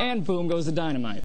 And boom goes the dynamite.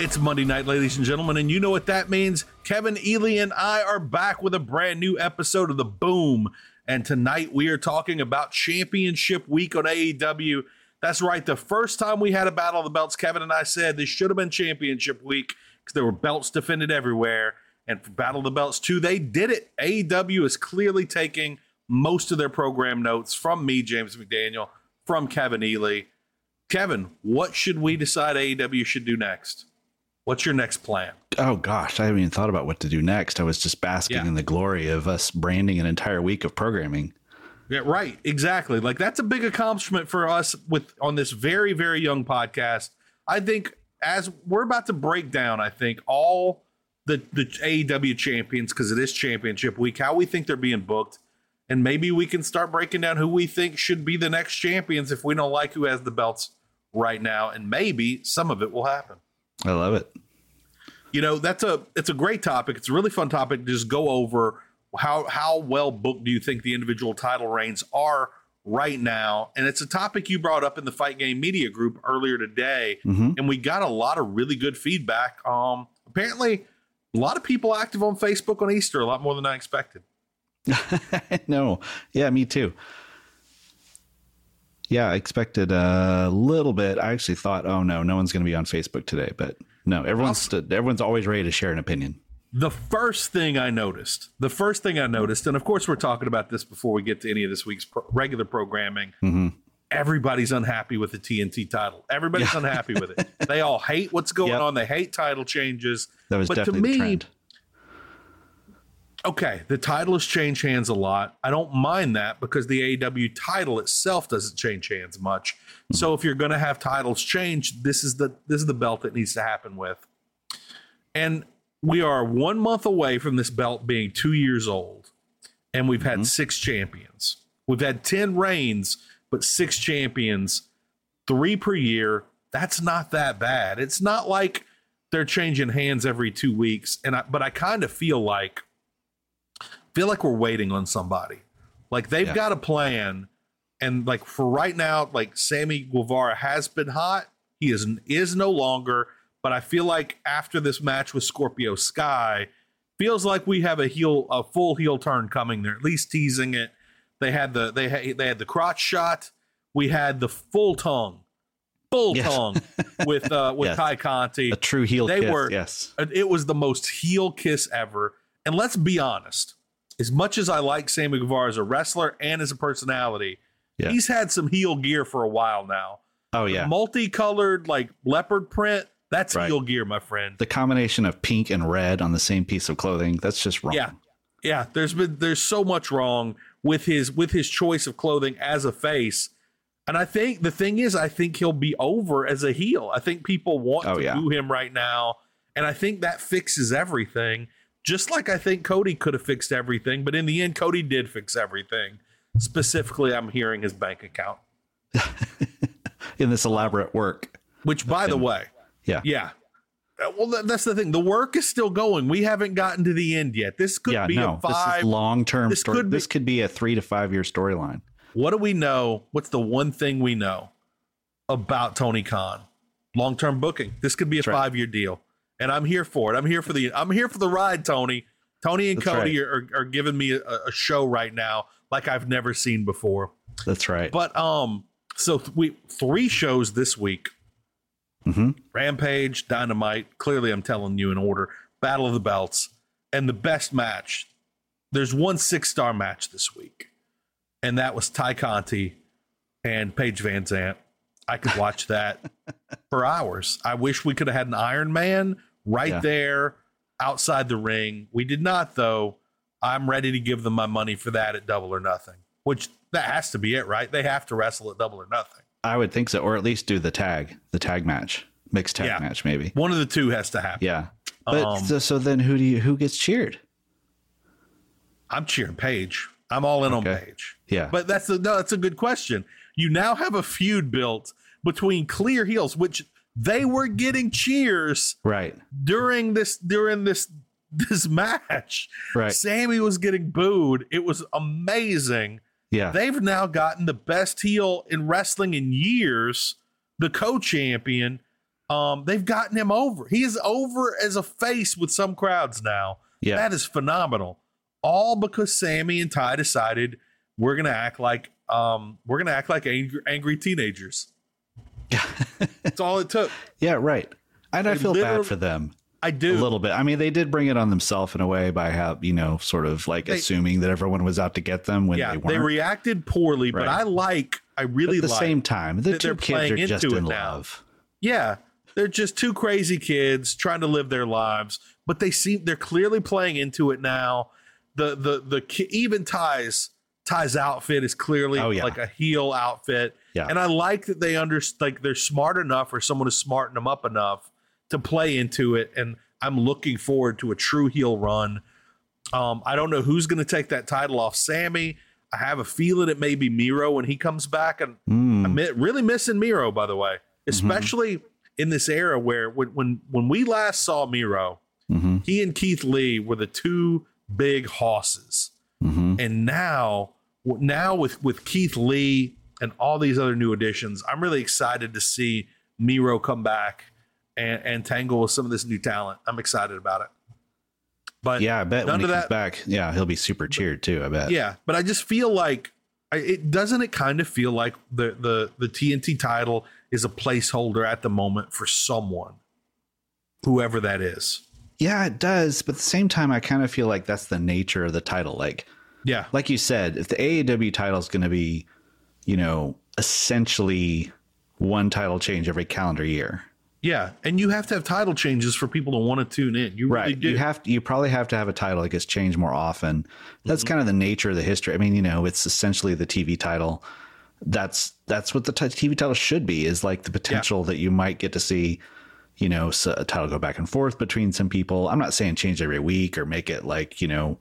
It's Monday night, ladies and gentlemen, and you know what that means. Kevin Ely and I are back with a brand new episode of The Boom. And tonight we are talking about Championship Week on AEW. That's right, the first time we had a Battle of the Belts, Kevin and I said this should have been Championship Week because there were belts defended everywhere. And for Battle of the Belts 2, they did it. AEW is clearly taking most of their program notes from me, James McDaniel, from Kevin Ely. Kevin, what should we decide AEW should do next? What's your next plan? Oh gosh, I haven't even thought about what to do next. I was just basking yeah. in the glory of us branding an entire week of programming. Yeah, right. Exactly. Like that's a big accomplishment for us with on this very, very young podcast. I think as we're about to break down, I think all the the AEW champions because it is championship week, how we think they're being booked, and maybe we can start breaking down who we think should be the next champions if we don't like who has the belts right now, and maybe some of it will happen. I love it. You know, that's a it's a great topic. It's a really fun topic to just go over how how well booked do you think the individual title reigns are right now? And it's a topic you brought up in the Fight Game Media Group earlier today, mm-hmm. and we got a lot of really good feedback. Um, apparently, a lot of people active on Facebook on Easter, a lot more than I expected. no, yeah, me too. Yeah, I expected a little bit. I actually thought, oh no, no one's going to be on Facebook today, but no, everyone's everyone's always ready to share an opinion. The first thing I noticed, the first thing I noticed, and of course we're talking about this before we get to any of this week's pro- regular programming. Mm-hmm. Everybody's unhappy with the TNT title. Everybody's yeah. unhappy with it. They all hate what's going yep. on. They hate title changes. That was but definitely to me, the trend okay, the title has changed hands a lot. I don't mind that because the AEW title itself doesn't change hands much. Mm-hmm. So if you're going to have titles change, this is the this is the belt that needs to happen with. And we are one month away from this belt being two years old, and we've had mm-hmm. six champions. We've had ten reigns, but six champions, three per year. That's not that bad. It's not like they're changing hands every two weeks, and I, but I kind of feel like feel like we're waiting on somebody. Like they've yeah. got a plan, and like for right now, like Sammy Guevara has been hot. He is is no longer. But I feel like after this match with Scorpio Sky, feels like we have a heel, a full heel turn coming. They're at least teasing it. They had the they had they had the crotch shot. We had the full tongue, full yes. tongue with uh with yes. Tay Conti. A true heel. They kiss, were yes. It was the most heel kiss ever. And let's be honest, as much as I like Sammy Guevara as a wrestler and as a personality, Yeah. He's had some heel gear for a while now. Oh yeah. Multicolored like leopard print. That's Right. heel gear, my friend. the combination of pink and red on the same piece of clothing, that's just wrong. Yeah. Yeah. There's been there's so much wrong with his with his choice of clothing as a face. And I think the thing is, I think he'll be over as a heel. I think people want Oh, to yeah. boo him right now. And I think that fixes everything. Just like I think Cody could have fixed everything, but in the end, Cody did fix everything. Specifically, I'm hearing his bank account. In this elaborate work. Which, by the way, Yeah. yeah. Uh, Well, that, that's the thing. The work is still going. We haven't gotten to the end yet. This could yeah, be no. a five. This is long term this story. could be- this could be a three to five year storyline. What do we know? What's the one thing we know about Tony Khan? Long term booking. This could be a five year deal, and I'm here for it. I'm here for the. I'm here for the ride, Tony. Tony and That's Cody right. are, are giving me a, a show right now like I've never seen before. That's right. But um, so th- we three shows this week. Mhm. Rampage, Dynamite. Clearly, I'm telling you in order. Battle of the Belts, and the best match. There's one six star match this week, and that was Tay Conti and Paige VanZant. I could watch that for hours. I wish we could have had an Iron Man right Yeah. there outside the ring. We did not, though. I'm ready to give them my money for that at Double or Nothing, which that has to be it, right? They have to wrestle at Double or Nothing. I would think so, or at least do the tag, the tag match, mixed tag Yeah. match, maybe. One of the two has to happen. Yeah. But Um, so, so then who do you who gets cheered? I'm cheering Paige. I'm all in on Okay. Paige. Yeah. But that's a, no, that's a good question. You now have a feud built between clear heels, which they were getting cheers right. during this during this this match. Right. Sammy was getting booed. It was amazing. Yeah. They've now gotten the best heel in wrestling in years, the co-champion. Um, they've gotten him over. He is over as a face with some crowds now. Yeah. That is phenomenal. All because Sammy and Tay decided we're gonna act like um we're gonna act like angry, angry teenagers. That's all it took. yeah, right. And I They feel bad for them I do. a little bit. I mean, they did bring it on themselves in a way by how, you know, sort of like They- assuming that everyone was out to get them when yeah, they weren't. They reacted poorly, but I like. I But really at the like. same time, the two kids are just in it now. love. Yeah, they're just two crazy kids trying to live their lives, but they seem they're clearly playing into it now. The the the even ties ties outfit is clearly Oh, yeah. like a heel outfit. Yeah. And I like that they under like they're smart enough or someone is smarting them up enough to play into it. And I'm looking forward to a true heel run. Um, I don't know who's going to take that title off Sammy. I have a feeling it may be Miro when he comes back, and Mm. I'm really missing Miro, by the way, Mm-hmm. especially in this era where when when when we last saw Miro, hmm he and Keith Lee were the two big hosses, hmm and now now with with Keith Lee and all these other new additions, I'm really excited to see Miro come back and and tangle with some of this new talent. I'm excited about it. But Yeah, I bet when he comes that- back, yeah, he'll be super cheered too. I bet. yeah, but I just feel like I, it doesn't. It kind of feel like the the the TNT title is a placeholder at the moment for someone, whoever that is. Yeah, it does. But at the same time, I kind of feel like that's the nature of the title. Like, Yeah, like you said, if the AEW title is going to be, you know, essentially one title change every calendar year, yeah, and you have to have title changes for people to want to tune in. You really right? do. You have to, you probably have to have a title that gets changed more often. That's mm-hmm. kind of the nature of the history. I mean, you know, it's essentially the TV title. That's that's what the t- TV title should be. Is like the potential that you might get to see. You know, a title go back and forth between some people. I'm not saying change every week or make it like you know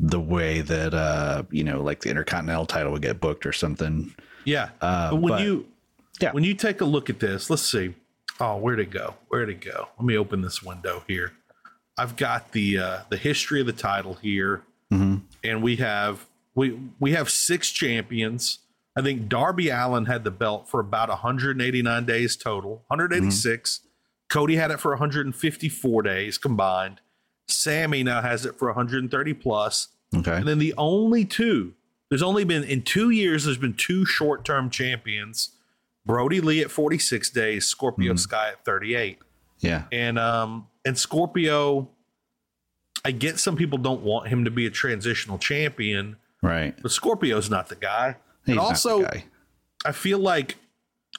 the way that uh you know like the intercontinental title would get booked or something yeah, Uh, but when but- you Yeah. when you take a look at this, let's see. Oh, where'd it go? Where'd it go? Let me open this window here. I've got the uh, the history of the title here, and we have we we have six champions. I think Darby Allin had the belt for about 189 days total, 186. Cody had it for 154 days combined. Sammy now has it for 130 plus. okay And then the only two, there's only been in two years, there's been two short term champions Brodie Lee at 46 days, Scorpio Sky at 38. yeah And um and Scorpio, I get some people don't want him to be a transitional champion, right but Scorpio's not the guy. He's and not the also, guy. I feel like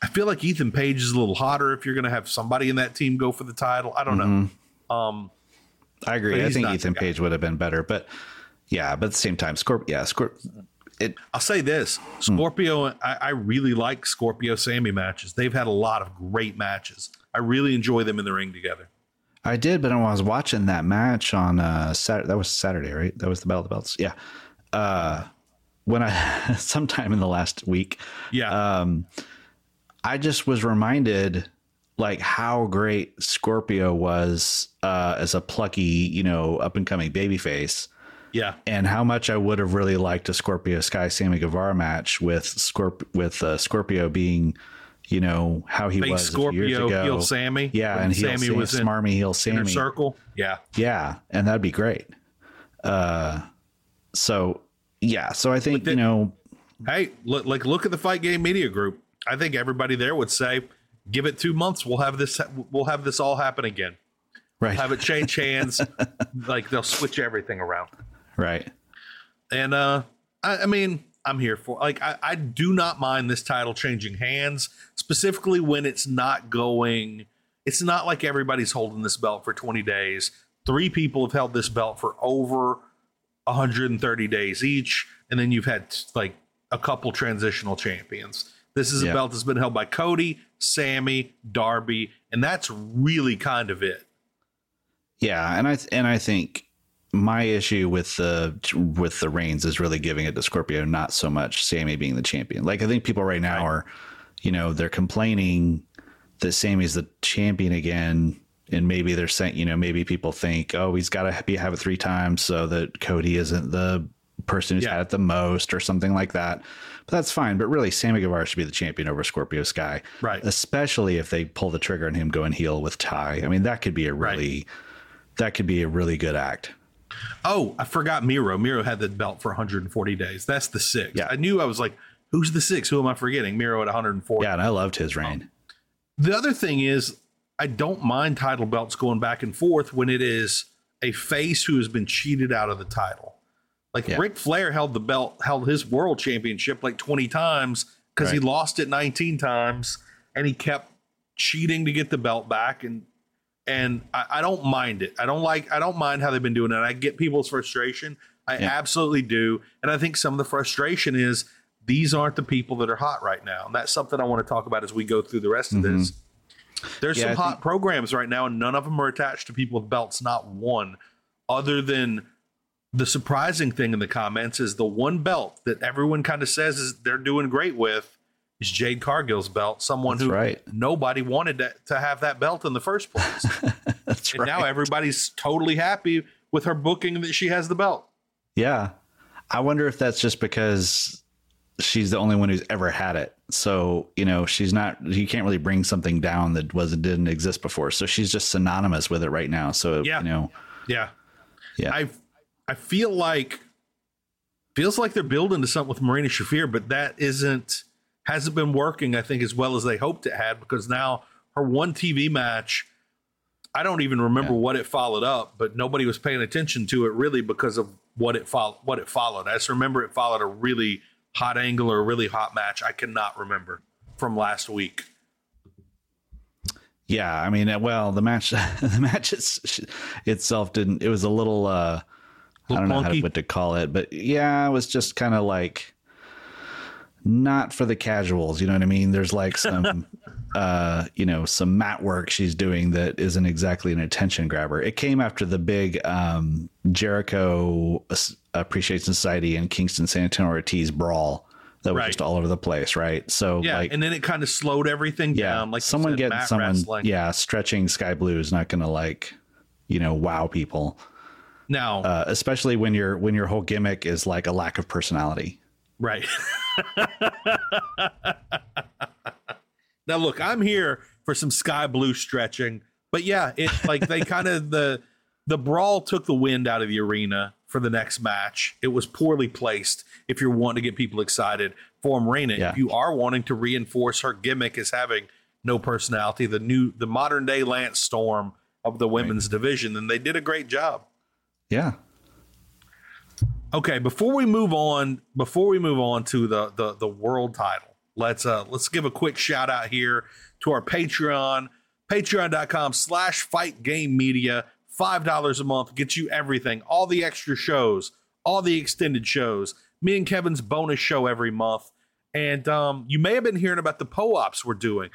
I feel like Ethan Page is a little hotter if you're going to have somebody in that team go for the title. I don't know. Um, I agree. I think Ethan. Page would have been better, but yeah, but at the same time, Scorp, yeah, Scorp, it, I'll say this: Scorpio. I, I really like Scorpio Sammy matches. They've had a lot of great matches. I really enjoy them in the ring together. I did, but when I was watching that match on uh Saturday, that was Saturday, right? That was the Battle of the Belts. Yeah. Uh, when I sometime in the last week, Yeah, um, I just was reminded like how great Scorpio was uh, as a plucky, you know, up and coming babyface, yeah, and how much I would have really liked a Scorpio Sky Sammy Guevara match with Scorp with uh, Scorpio being, you know, how he Fake was a few years Scorpio ago. heel Sammy. Yeah, and heel Sammy Sam- was in smarmy heel inner Sammy. circle. Yeah, Yeah, and that'd be great. Uh, so yeah, so I think the- you know, Hey, look, like look at the Fight Game Media Group. I think everybody there would say, "Give it two months, we'll have this. We'll have this all happen again. right, Have it change hands. like they'll switch everything around." right, And uh, I, I mean, I'm here for like I, I do not mind this title changing hands, specifically when it's not going. It's not like everybody's holding this belt for 20 days. Three people have held this belt for over 130 days each, and then you've had like a couple transitional champions. This is a belt that's been held by Cody, Sammy, Darby, and that's really kind of it. yeah, and I and I think my issue with the with the reigns is really giving it to Scorpio, not so much Sammy being the champion. Like I think people right now Right. are, you know, they're complaining that Sammy's the champion again. And maybe they're saying, you know, maybe people think, oh, he's got to be have it three times so that Cody isn't the person who's Yeah. had it the most or something like that. But that's fine. But really, Sammy Guevara should be the champion over Scorpio Sky, Right. Especially if they pull the trigger on him going heel with Tay. I mean, that could be a Right. really, that could be a really good act. Oh, I forgot Miro. Miro had the belt for 140 days. That's the six. Yeah. I knew I was like, who's the six? Who am I forgetting? Miro at 140. Yeah, and I loved his reign. Um, the other thing is, I don't mind title belts going back and forth when it is a face who has been cheated out of the title. Like Yeah. Ric Flair held the belt, held his world championship like 20 times because he lost it 19 times and he kept cheating to get the belt back. And and I, I don't mind it. I don't like I don't mind how they've been doing it. I get people's frustration. I Yeah. absolutely do. And I think some of the frustration is these aren't the people that are hot right now. And that's something I want to talk about as we go through the rest of this. There's Mm-hmm. Yeah, some I hot think- programs right now, and none of them are attached to people with belts, not one. Other than the surprising thing in the comments is the one belt that everyone kind of says is they're doing great with is Jade Cargill's belt, someone That's who right. nobody wanted to, to have that belt in the first place. That's and right. now everybody's totally happy with her booking that she has the belt. yeah. I wonder if that's just because she's the only one who's ever had it. So, you know, she's not, you can't really bring something down that wasn't, didn't exist before. So she's just synonymous with it right now. So, Yeah. you know, Yeah. Yeah. I I feel like feels like they're building to something with Marina Shafir, but that isn't hasn't been working, I think, as well as they hoped it had, because now her one TV match, I don't even remember Yeah. what it followed up, but nobody was paying attention to it really because of what it followed what it followed. I just remember it followed a really hot angle or a really hot match. I cannot remember from last week. yeah, I mean, well, the match, the match it's, itself didn't, it was a little, uh, I don't know how to, what to call it, but yeah, it was just kind of like not for the casuals. You know what I mean? There's like some, uh, you know, some mat work she's doing that isn't exactly an attention grabber. It came after the big um, Jericho Appreciation Society and Kingston Santana Ortiz brawl that was Right. just all over the place, right? So Yeah, like, and then it kind of slowed everything yeah, down. Like someone said, getting someone, wrestling. yeah, stretching Skye Blue is not going to like, you know, wow people, Now, uh, especially when your when your whole gimmick is like a lack of personality. Right. now look, I'm here for some Skye Blue stretching, but yeah, it's like they kind of the the brawl took the wind out of the arena for the next match. It was poorly placed if you're wanting to get people excited for Marina. Yeah. If you are wanting to reinforce her gimmick as having no personality, the new the modern day Lance Storm of the women's division, then they did a great job. Yeah, Okay, before we move on, before we move on to the the the world title, let's uh let's give a quick shout out here to our Patreon, patreon.com slash fight game media. Five dollars a month gets you everything, all the extra shows, all the extended shows, me and Kevin's bonus show every month. And um, you may have been hearing about the POAPs we're doing.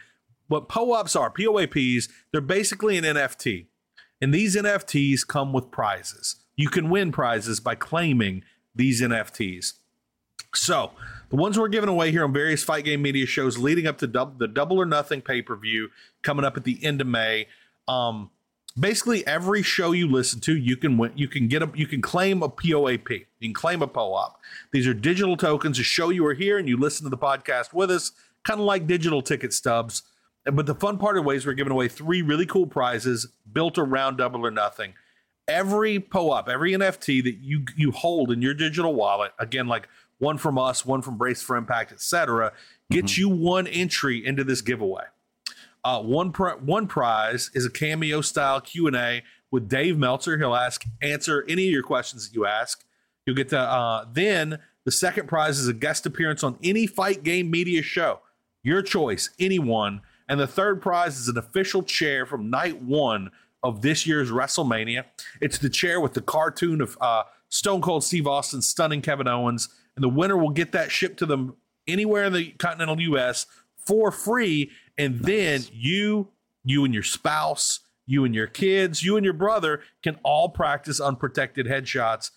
What POAPs are, POAPs, they're basically an NFT. And these NFTs come with prizes. You can win prizes by claiming these NFTs. So, the ones we're giving away here on various fight game media shows leading up to dub- the Double or Nothing pay per view coming up at the end of May. Um, basically, every show you listen to, you can win. You can get a. You can claim a POAP. You can claim a POAP. These are digital tokens to show you are here and you listen to the podcast with us, kind of like digital ticket stubs. But the fun part of ways we're giving away three really cool prizes built around Double or Nothing every POAP, every NFT that you you hold in your digital wallet, again, like one from us, one from Brace for Impact, etc., gets mm-hmm. you one entry into this giveaway. Uh, one pr- one prize is a cameo style Q and A with Dave Meltzer. He'll ask answer any of your questions that you ask. You'll get to uh, then the second prize is a guest appearance on any fight game media show, your choice, anyone. And the third prize is an official chair from night one of this year's WrestleMania. It's the chair with the cartoon of uh, Stone Cold Steve Austin stunning Kevin Owens, and the winner will get that shipped to them anywhere in the continental U.S. for free. And nice. then you, you and your spouse, you and your kids, you and your brother can all practice unprotected headshots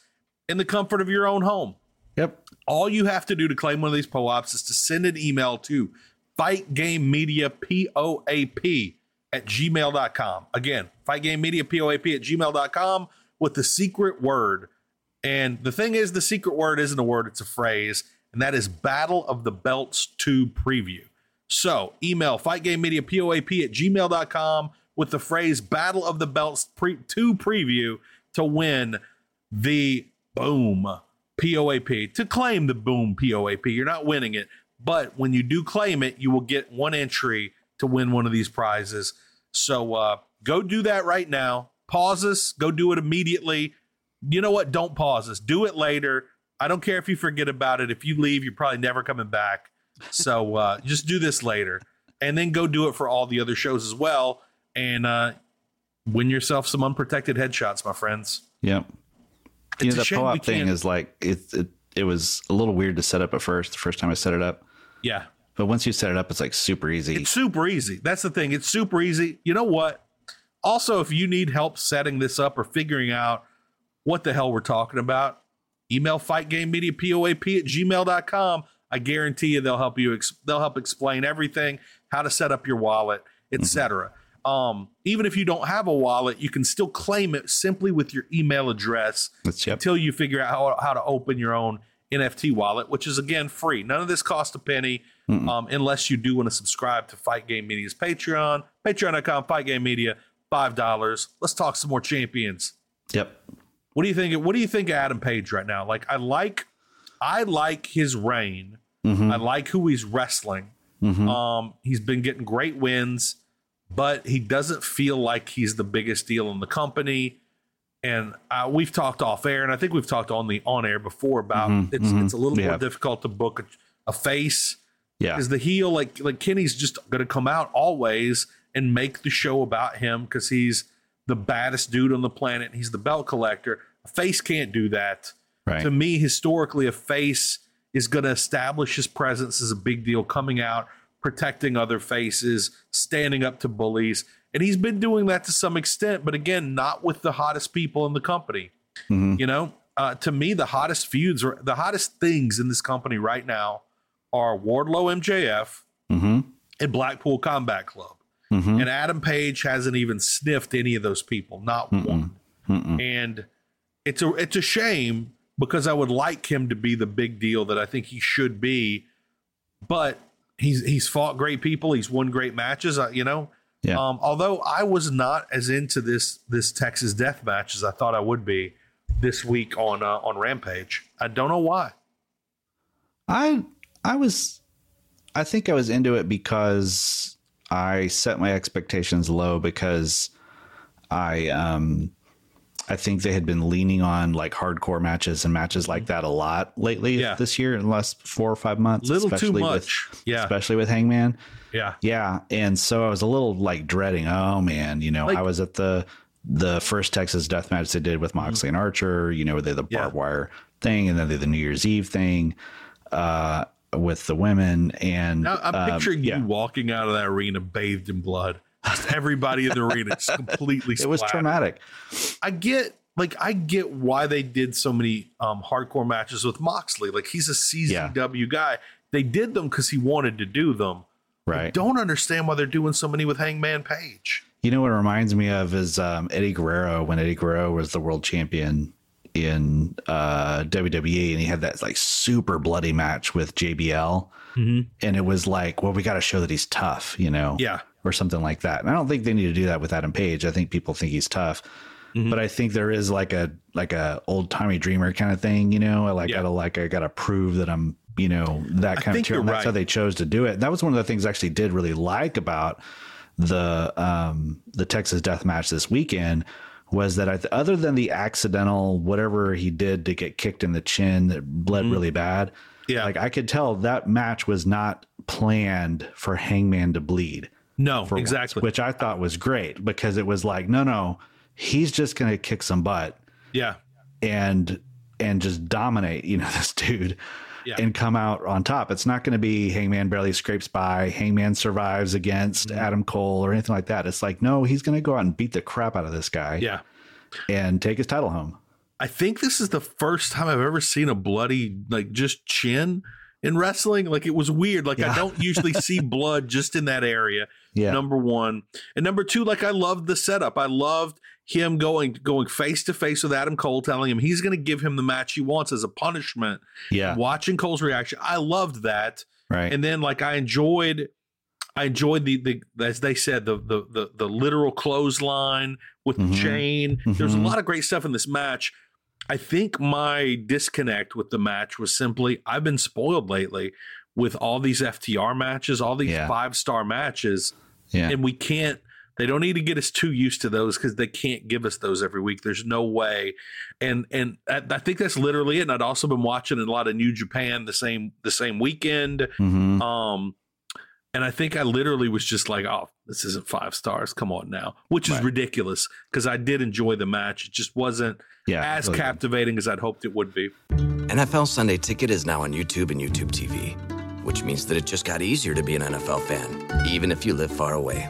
in the comfort of your own home. Yep. All you have to do to claim one of these POAPs is to send an email to Fight Game Media POAP at gmail.com. Again, fight game media POAP at gmail.com with the secret word. And the thing is, the secret word isn't a word, it's a phrase, and that is Battle of the Belts 2 preview. So email fight game media POAP at gmail.com with the phrase Battle of the Belts pre- 2 preview to win the boom POAP, to claim the boom POAP. You're not winning it, but when you do claim it, you will get one entry to win one of these prizes. So uh, go do that right now. Pause us. Go do it immediately. You know what? Don't pause us. Do it later. I don't care if you forget about it. If you leave, you're probably never coming back. So uh, just do this later, and then go do it for all the other shows as well, and uh, win yourself some unprotected headshots, my friends. Yep. It's you know the POAP thing is like it, it. It was a little weird to set up at first. The first time I set it up. Yeah. But once you set it up, it's like super easy. It's super easy. That's the thing. It's super easy. You know what? Also, if you need help setting this up or figuring out what the hell we're talking about, email fight game media POAP at gmail.com. I guarantee you they'll help you. Ex- they'll help explain everything, how to set up your wallet, etc. Mm-hmm. Um, even if you don't have a wallet, you can still claim it simply with your email address yep. until you figure out how, how to open your own NFT wallet, which is again free. None of this costs a penny um, unless you do want to subscribe to Fight Game Media's Patreon, patreon.com, Fight Game Media, $5. Let's talk some more champions. Yep. What do you think? What do you think of Adam Page right now? Like, I like, I like his reign. Mm-hmm. I like who he's wrestling. Mm-hmm. Um, he's been getting great wins, but he doesn't feel like he's the biggest deal in the company and uh, we've talked off air, and I think we've talked on the on air before about mm-hmm, it's mm-hmm, it's a little yeah. more difficult to book a, a face. Yeah, is the heel like like Kenny's just going to come out always and make the show about him because he's the baddest dude on the planet. He's the belt collector. A face can't do that. Right. To me, historically, a face is going to establish his presence as a big deal, coming out, protecting other faces, standing up to bullies and he's been doing that to some extent, but again, not with the hottest people in the company. Mm-hmm. You know, uh, to me, the hottest feuds or the hottest things in this company right now are Wardlow MJF mm-hmm. and Blackpool Combat Club. Mm-hmm. And Adam Page hasn't even sniffed any of those people, not Mm-mm. one. Mm-mm. And it's a it's a shame because I would like him to be the big deal that I think he should be, but he's he's fought great people, he's won great matches. Uh, you know, yeah. Um, although I was not as into this this Texas death match as I thought I would be this week on uh, on Rampage. I don't know why. I I was I think I was into it because I set my expectations low because I um I think they had been leaning on like hardcore matches and matches like that a lot lately. Yeah. this year in the last four or five months. Little too much. With, Yeah. Especially with Hangman. Yeah. Yeah. And so I was a little like dreading, oh man, you know, Like- I was at the the first Texas death match they did with Moxley and Archer, you know, they did the Yeah. barbed wire thing and then they did the New Year's Eve thing uh with the women and Now I'm um, picturing yeah. you walking out of that arena bathed in blood. Just everybody in the arena is completely it was traumatic. I get like I get why they did so many um hardcore matches with Moxley. Like he's a CZW guy. They did them because he wanted to do them. I Right. don't understand why they're doing so many with Hangman Page. You know what it reminds me of is um, Eddie Guerrero when Eddie Guerrero was the world champion in uh, WWE and he had that like super bloody match with JBL. And it was like, well, we got to show that he's tough, you know? Yeah. Or something like that. And I don't think they need to do that with Adam Page. I think people think he's tough. But I think there is like a like a old timey dreamer kind of thing, you know. I like Yeah. gotta like I gotta prove that I'm, you know, that kind of you're And that's how they chose to do it. That was one of the things I actually did really like about the um the Texas death match this weekend was that I th- other than the accidental whatever he did to get kicked in the chin that bled really bad Mm-hmm. Yeah. like I could tell that match was not planned for Hangman to bleed No, for once, exactly. which I thought was great because it was like no no he's just gonna kick some butt yeah. and and just dominate you know this dude Yeah. and come out on top it's not going to be hangman barely scrapes by hangman survives against Mm-hmm. adam cole or anything like that it's like no he's going to go out and beat the crap out of this guy Yeah. and take his title home I think this is the first time I've ever seen a bloody like just chin in wrestling. Like it was weird. Like I don't usually see blood just in that area. Yeah. Number one. And number two, like I loved the setup. I loved him going going face to face with Adam Cole, telling him he's gonna give him the match he wants as a punishment. yeah Watching Cole's reaction. I loved that. right And then like I enjoyed I enjoyed the the as they said the the the, the literal clothesline with the Mhm. chain. There's a Mhm. lot of great stuff in this match. I think my disconnect with the match was simply I've been spoiled lately with all these FTR matches, all these Yeah. five star matches, yeah and we can't. They don't need to get us too used to those because they can't give us those every week. There's no way, and and I, I think that's literally it. And I'd also been watching a lot of New Japan the same the same weekend. Mhm. Um, and I think I literally was just like, oh, this isn't five stars. Come on now, which is Right. ridiculous because I did enjoy the match. It just wasn't yeah as really good. captivating as I'd hoped it would be. NFL Sunday Ticket is now on YouTube and YouTube TV, which means that it just got easier to be an NFL fan, even if you live far away.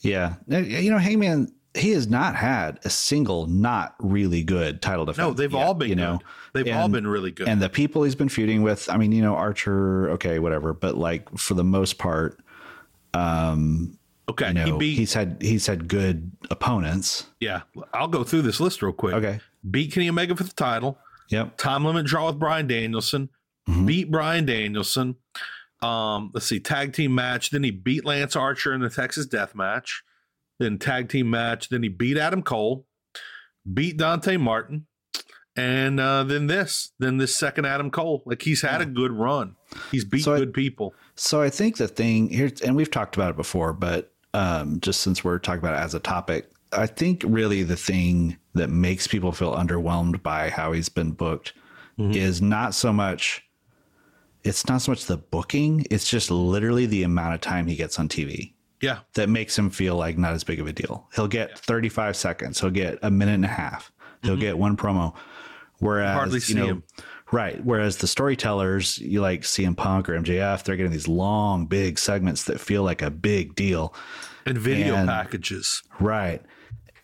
Yeah you know hangman he has not had a single not really good title defense No, they've yet, all been you know good. They've all been really good. and the people he's been feuding with i mean you know archer okay whatever but like for the most part um okay, you know he beat. he's had he's had good opponents yeah, I'll go through this list real quick. Okay. beat Kenny Omega for the title. yep Time limit draw with Bryan Danielson. Mm-hmm. Beat Bryan Danielson. Um, let's see, tag team match. Then he beat Lance Archer in the Texas Death Match. Then tag team match. Then he beat Adam Cole. Beat Dante Martin. And uh, then this, then this second Adam Cole. Like he's had a good run. He's beat So I- good people. So I think the thing here, and we've talked about it before, but um, just since we're talking about it as a topic, I think really the thing that makes people feel underwhelmed by how he's been booked is not so much. It's not so much the booking; it's just literally the amount of time he gets on TV Yeah. that makes him feel like not as big of a deal. He'll get 35 seconds. He'll get a minute and a half. He'll mm-hmm. get one promo. Whereas, Hardly you know, him. Right. Whereas the storytellers, you like CM Punk or MJF, they're getting these long, big segments that feel like a big deal. And video And- packages. Right.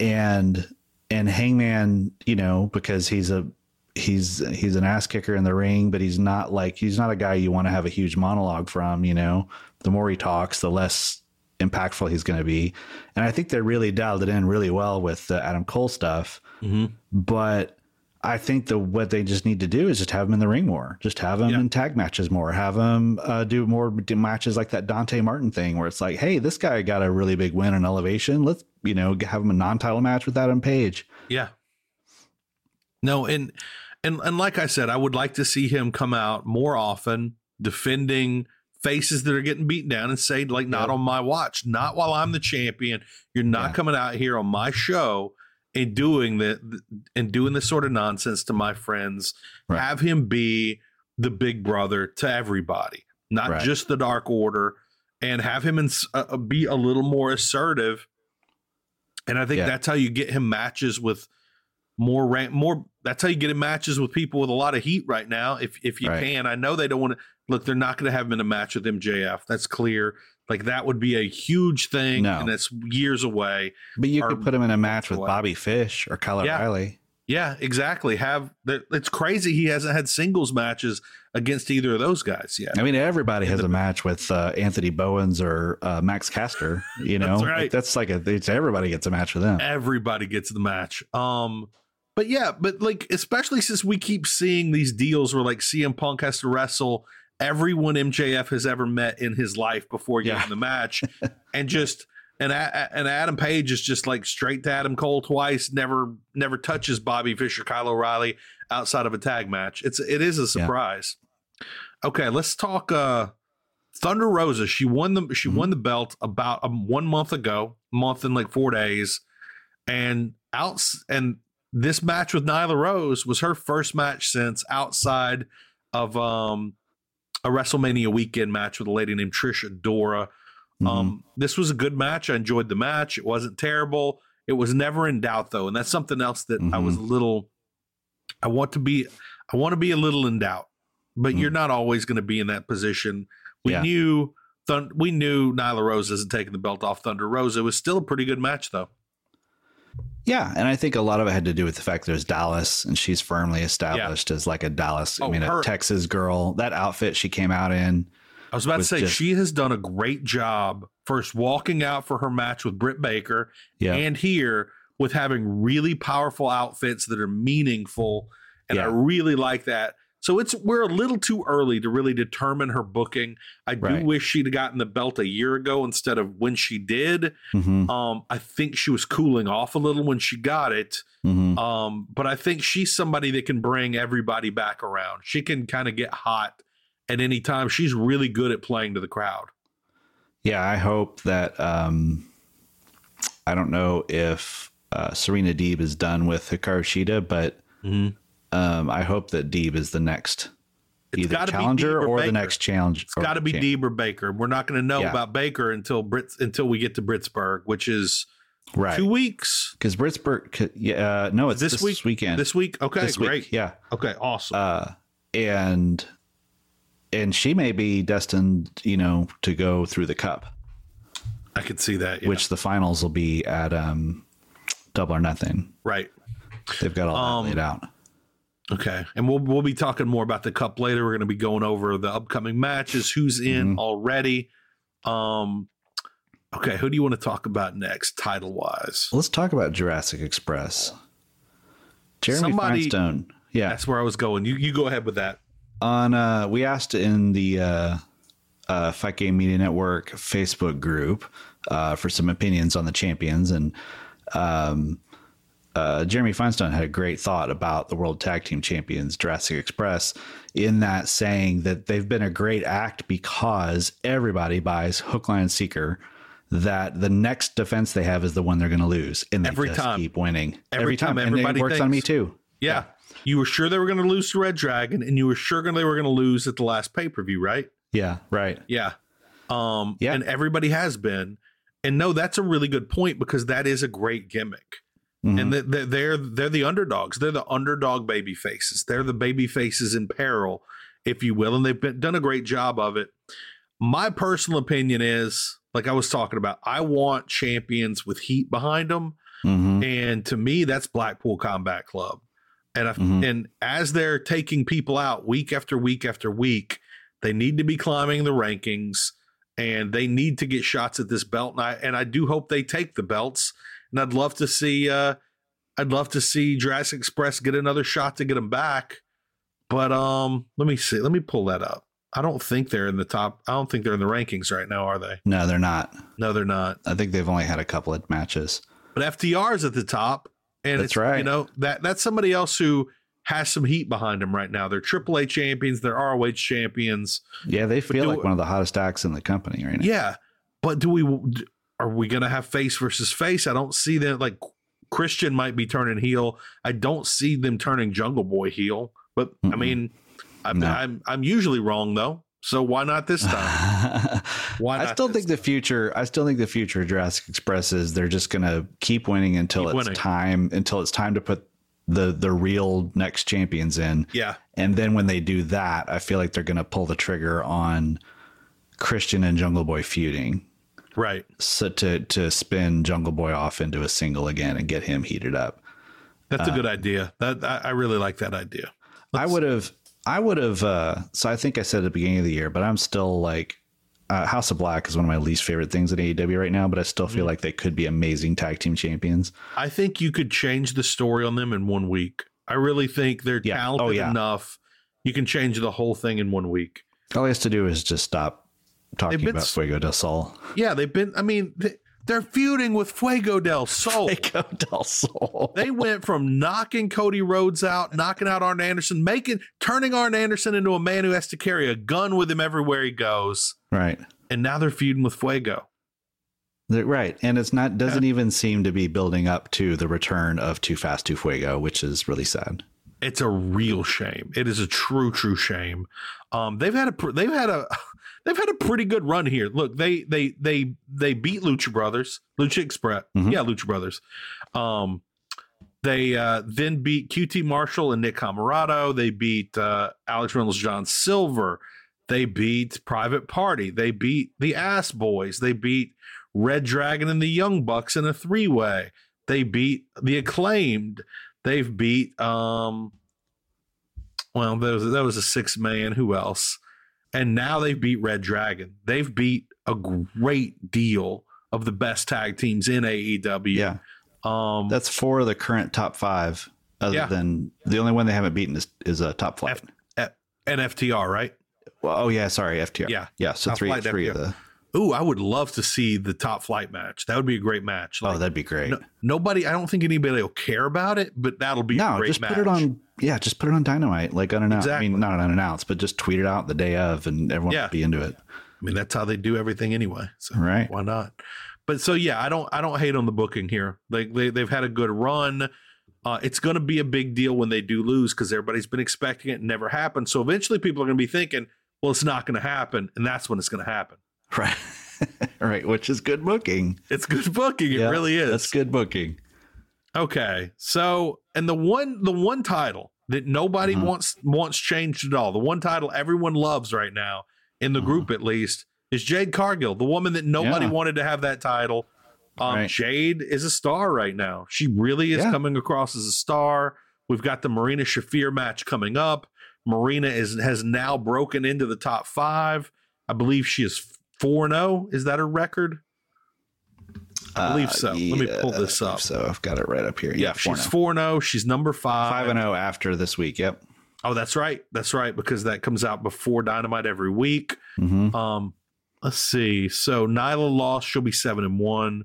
And and Hangman, you know, because he's a he's he's an ass kicker in the ring, but he's not like he's not a guy you want to have a huge monologue from, you know. The more he talks, the less impactful he's going to be. And I think they really dialed it in really well with the Adam Cole stuff. But I think the what they just need to do is just have him in the ring more. Just have him Yeah. in tag matches more. Have him uh, do more matches like that Dante Martin thing, where it's like, hey, this guy got a really big win and elevation. Let's you know have him a non-title match with Adam Page. Yeah. No, and and and like I said, I would like to see him come out more often defending faces that are getting beaten down and say like not on my watch, not while I'm the champion. You're not Yeah. coming out here on my show and doing the and doing this sort of nonsense to my friends. Right. Have him be the big brother to everybody, not Right. just the Dark Order, and have him ins- uh, be a little more assertive. And I think Yeah. that's how you get him matches with more rank more that's how you get in matches with people with a lot of heat right now if if you Right. can i know they don't want to look they're not going to have him in a match with mjf that's clear like that would be a huge thing No. and that's years away But you Or- could put him in a match with what? Bobby Fish or Kyle Yeah. O'Reilly. yeah exactly have that it's crazy he hasn't had singles matches against either of those guys yet I mean, everybody has a match with uh, Anthony Bowens or uh, Max Caster. You know, That's Like, right. that's like a it's everybody gets a match with them. everybody gets the match. Um, but yeah, but like especially since we keep seeing these deals where like CM Punk has to wrestle everyone MJF has ever met in his life before getting Yeah. the match, and just and and Adam Page is just like straight to Adam Cole twice, never never touches Bobby Fisher, Kyle O'Reilly outside of a tag match. It's it is a surprise. Okay, let's talk. uh Thunder Rosa, she won the she won the belt about um, one month ago, month and like four days, and outs and this match with Nyla Rose was her first match since outside of um a WrestleMania weekend match with a lady named Trish Adora. Um, this was a good match. I enjoyed the match. It wasn't terrible. It was never in doubt though, and that's something else that I was a little. I want to be. I want to be a little in doubt, but you're not always going to be in that position. We Yeah. knew. Thun- we knew Nyla Rose isn't taking the belt off Thunder Rosa. It was still a pretty good match though. Yeah, and I think a lot of it had to do with the fact that there's Dallas, and she's firmly established as like a Dallas. Oh, I Oh, mean, her- a Texas girl. That outfit she came out in. I was about to say just- she has done a great job first walking out for her match with Britt Baker Yeah. and here with having really powerful outfits that are meaningful and I really like that. So it's we're a little too early to really determine her booking. I do Right. wish she'd gotten the belt a year ago instead of when she did. Mhm. Um, I think she was cooling off a little when she got it. Mhm. Um, but I think she's somebody that can bring everybody back around. She can kind of get hot at any time. She's really good at playing to the crowd. Yeah, I hope that. Um, I don't know if uh, Serena Deeb is done with Hikaru Shida, but um, I hope that Deeb is the next either challenger or or the next challenge. It's got to be Deeb or Baker. We're not going to know Yeah. about Baker until Brits until we get to Britsburg, which is right two weeks because Britsburg. Yeah, uh, no, it's this, this, week. weekend. This week, okay, This week, great. yeah. Okay, awesome. uh, and and she may be destined, you know, to go through the cup, I could see that. Yeah. which the finals will be at um, Double or Nothing. right. They've got all Um, that laid out. Okay, and we'll we'll be talking more about the cup later. We're going to be going over the upcoming matches, who's in Mm-hmm. already. Um, okay, who do you want to talk about next, title wise? Let's talk about Jurassic Express. Jeremy Somebody- Feinstein. Yeah, That's where I was going. You you go ahead with that. on uh we asked in the uh uh Fight Game Media Network Facebook group uh for some opinions on the champions and um uh Jeremy Feinstein had a great thought about the World Tag Team Champions Jurassic Express in that saying that they've been a great act because everybody buys hook line and seeker that the next defense they have is the one they're going to lose and they Every just time. keep winning Every time, and everybody it works on me thinks- too Yeah. You were sure they were going to lose to Red Dragon, and you were sure they were going to lose at the last pay per view, right? yeah right Yeah. Um, Yeah. And everybody has been. And no, that's a really good point because that is a great gimmick. Mhm. and th- th- they're they're the underdogs. They're the underdog baby faces. They're the baby faces in peril, if you will, and they've been, done a great job of it. My personal opinion is, like I was talking about, I want champions with heat behind them, Mhm. and to me, that's Blackpool Combat Club. And if, Mhm. and as they're taking people out week after week after week, they need to be climbing the rankings, and they need to get shots at this belt. And I and I do hope they take the belts. And I'd love to see, uh, I'd love to see Jurassic Express get another shot to get them back. But um, let me see. Let me pull that up. I don't think they're in the top. I don't think they're in the rankings right now, are they? No, they're not. No, they're not. I think they've only had a couple of matches. But FTR is at the top, and That's it's, right. You know that that's somebody else who has some heat behind them right now. They're AAA champions. They're ROH champions. Yeah, they feel do- like one of the hottest acts in the company right now. Yeah, but do we? Are we going to have face versus face? I don't see that. Like Christian might be turning heel. I don't see them turning Jungle Boy heel. But I Mm-mm. mean, I'm, No. I'm I'm usually wrong though. So why not this time? Why I still think the future. I still think the future of Jurassic Express is they're just gonna keep winning until Keep it's winning. time until it's time to put the the real next champions in. Yeah. And then when they do that, I feel like they're gonna pull the trigger on Christian and Jungle Boy feuding. Right. So to to spin Jungle Boy off into a single again and get him heated up. That's a Uh, good idea. That I, I really like that idea. I would have, I would have. Uh, so I think I said at the beginning of the year, but I'm still like, uh, House of Black is one of my least favorite things in AEW right now. But I still feel like they could be amazing tag team champions. I think you could change the story on them in one week. I really think they're Yeah. talented Oh, yeah. enough. You can change the whole thing in one week. All he has to do is just stop talking been about Fuego del Sol. Yeah, they've been. I mean, they, they're feuding with Fuego del Sol. Fuego del Sol. They went from knocking Cody Rhodes out, knocking out Arn Anderson, making turning Arn Anderson into a man who has to carry a gun with him everywhere he goes, Right. and now they're feuding with Fuego. They're- right. And it's not doesn't even seem to be building up to the return of Too Fast Too Fuego, which is really sad. It's a real shame. It is a true, true shame. Um, they've had a they've had a they've had a pretty good run here. Look, they they they they beat Lucha Brothers, Lucha Express, Mhm. yeah, Lucha Brothers. Um, they uh, then beat QT Marshall and Nick Comoroto. They beat uh, Alex Reynolds, John Silver. They beat Private Party. They beat the Ass Boys. They beat Red Dragon and the Young Bucks in a three way. They beat the Acclaimed. They've beat um. Well, that was, that was a six man. Who else? And now they've beat Red Dragon. They've beat a great deal of the best tag teams in AEW. Yeah. Um, That's four of the current top five. Other Yeah. than the only one they haven't beaten is, is a top flight. F, F, and FTR, right? well, oh yeah, sorry, FTR. Yeah. yeah. So Top three, Flight three of the. Ooh, I would love to see the top flight match. That would be a great match. Oh, that'd be great. no- nobody, I don't think anybody will care about it, but that'll be a No, great just match. put it on. Yeah, just put it on Dynamite, like unannounced. I mean, not unannounced, but just tweet it out the day of, and everyone Yeah. will be into it. I mean, that's how they do everything anyway. So Right. why not? But so yeah, I don't I don't hate on the booking here. Like they they've had a good run. Uh, it's going to be a big deal when they do lose because everybody's been expecting it and never happened. So eventually, people are going to be thinking, "Well, it's not going to happen," and that's when it's going to happen. Right. right. Which is good booking. It's good booking. It Yeah, really is. That's good booking. Okay. So, and the one the one title that nobody Mhm. wants wants changed at all, the one title everyone loves right now in the group at least is Jade Cargill, the woman that nobody Yeah. wanted to have that title. Um, Right. Jade is a star right now. She really is Yeah. coming across as a star. We've got the Marina Shafir match coming up. Marina is has now broken into the top five. I believe she is four zero. Is that a record? I believe so. Let me pull this up. So I've got it right up here. Yeah, Yeah, four she's four zero. She's number five. five and zero after this week. Yep. Oh, that's right. That's right because that comes out before Dynamite every week. Mm-hmm. Um, let's see. So Nyla lost. She'll be seven and one.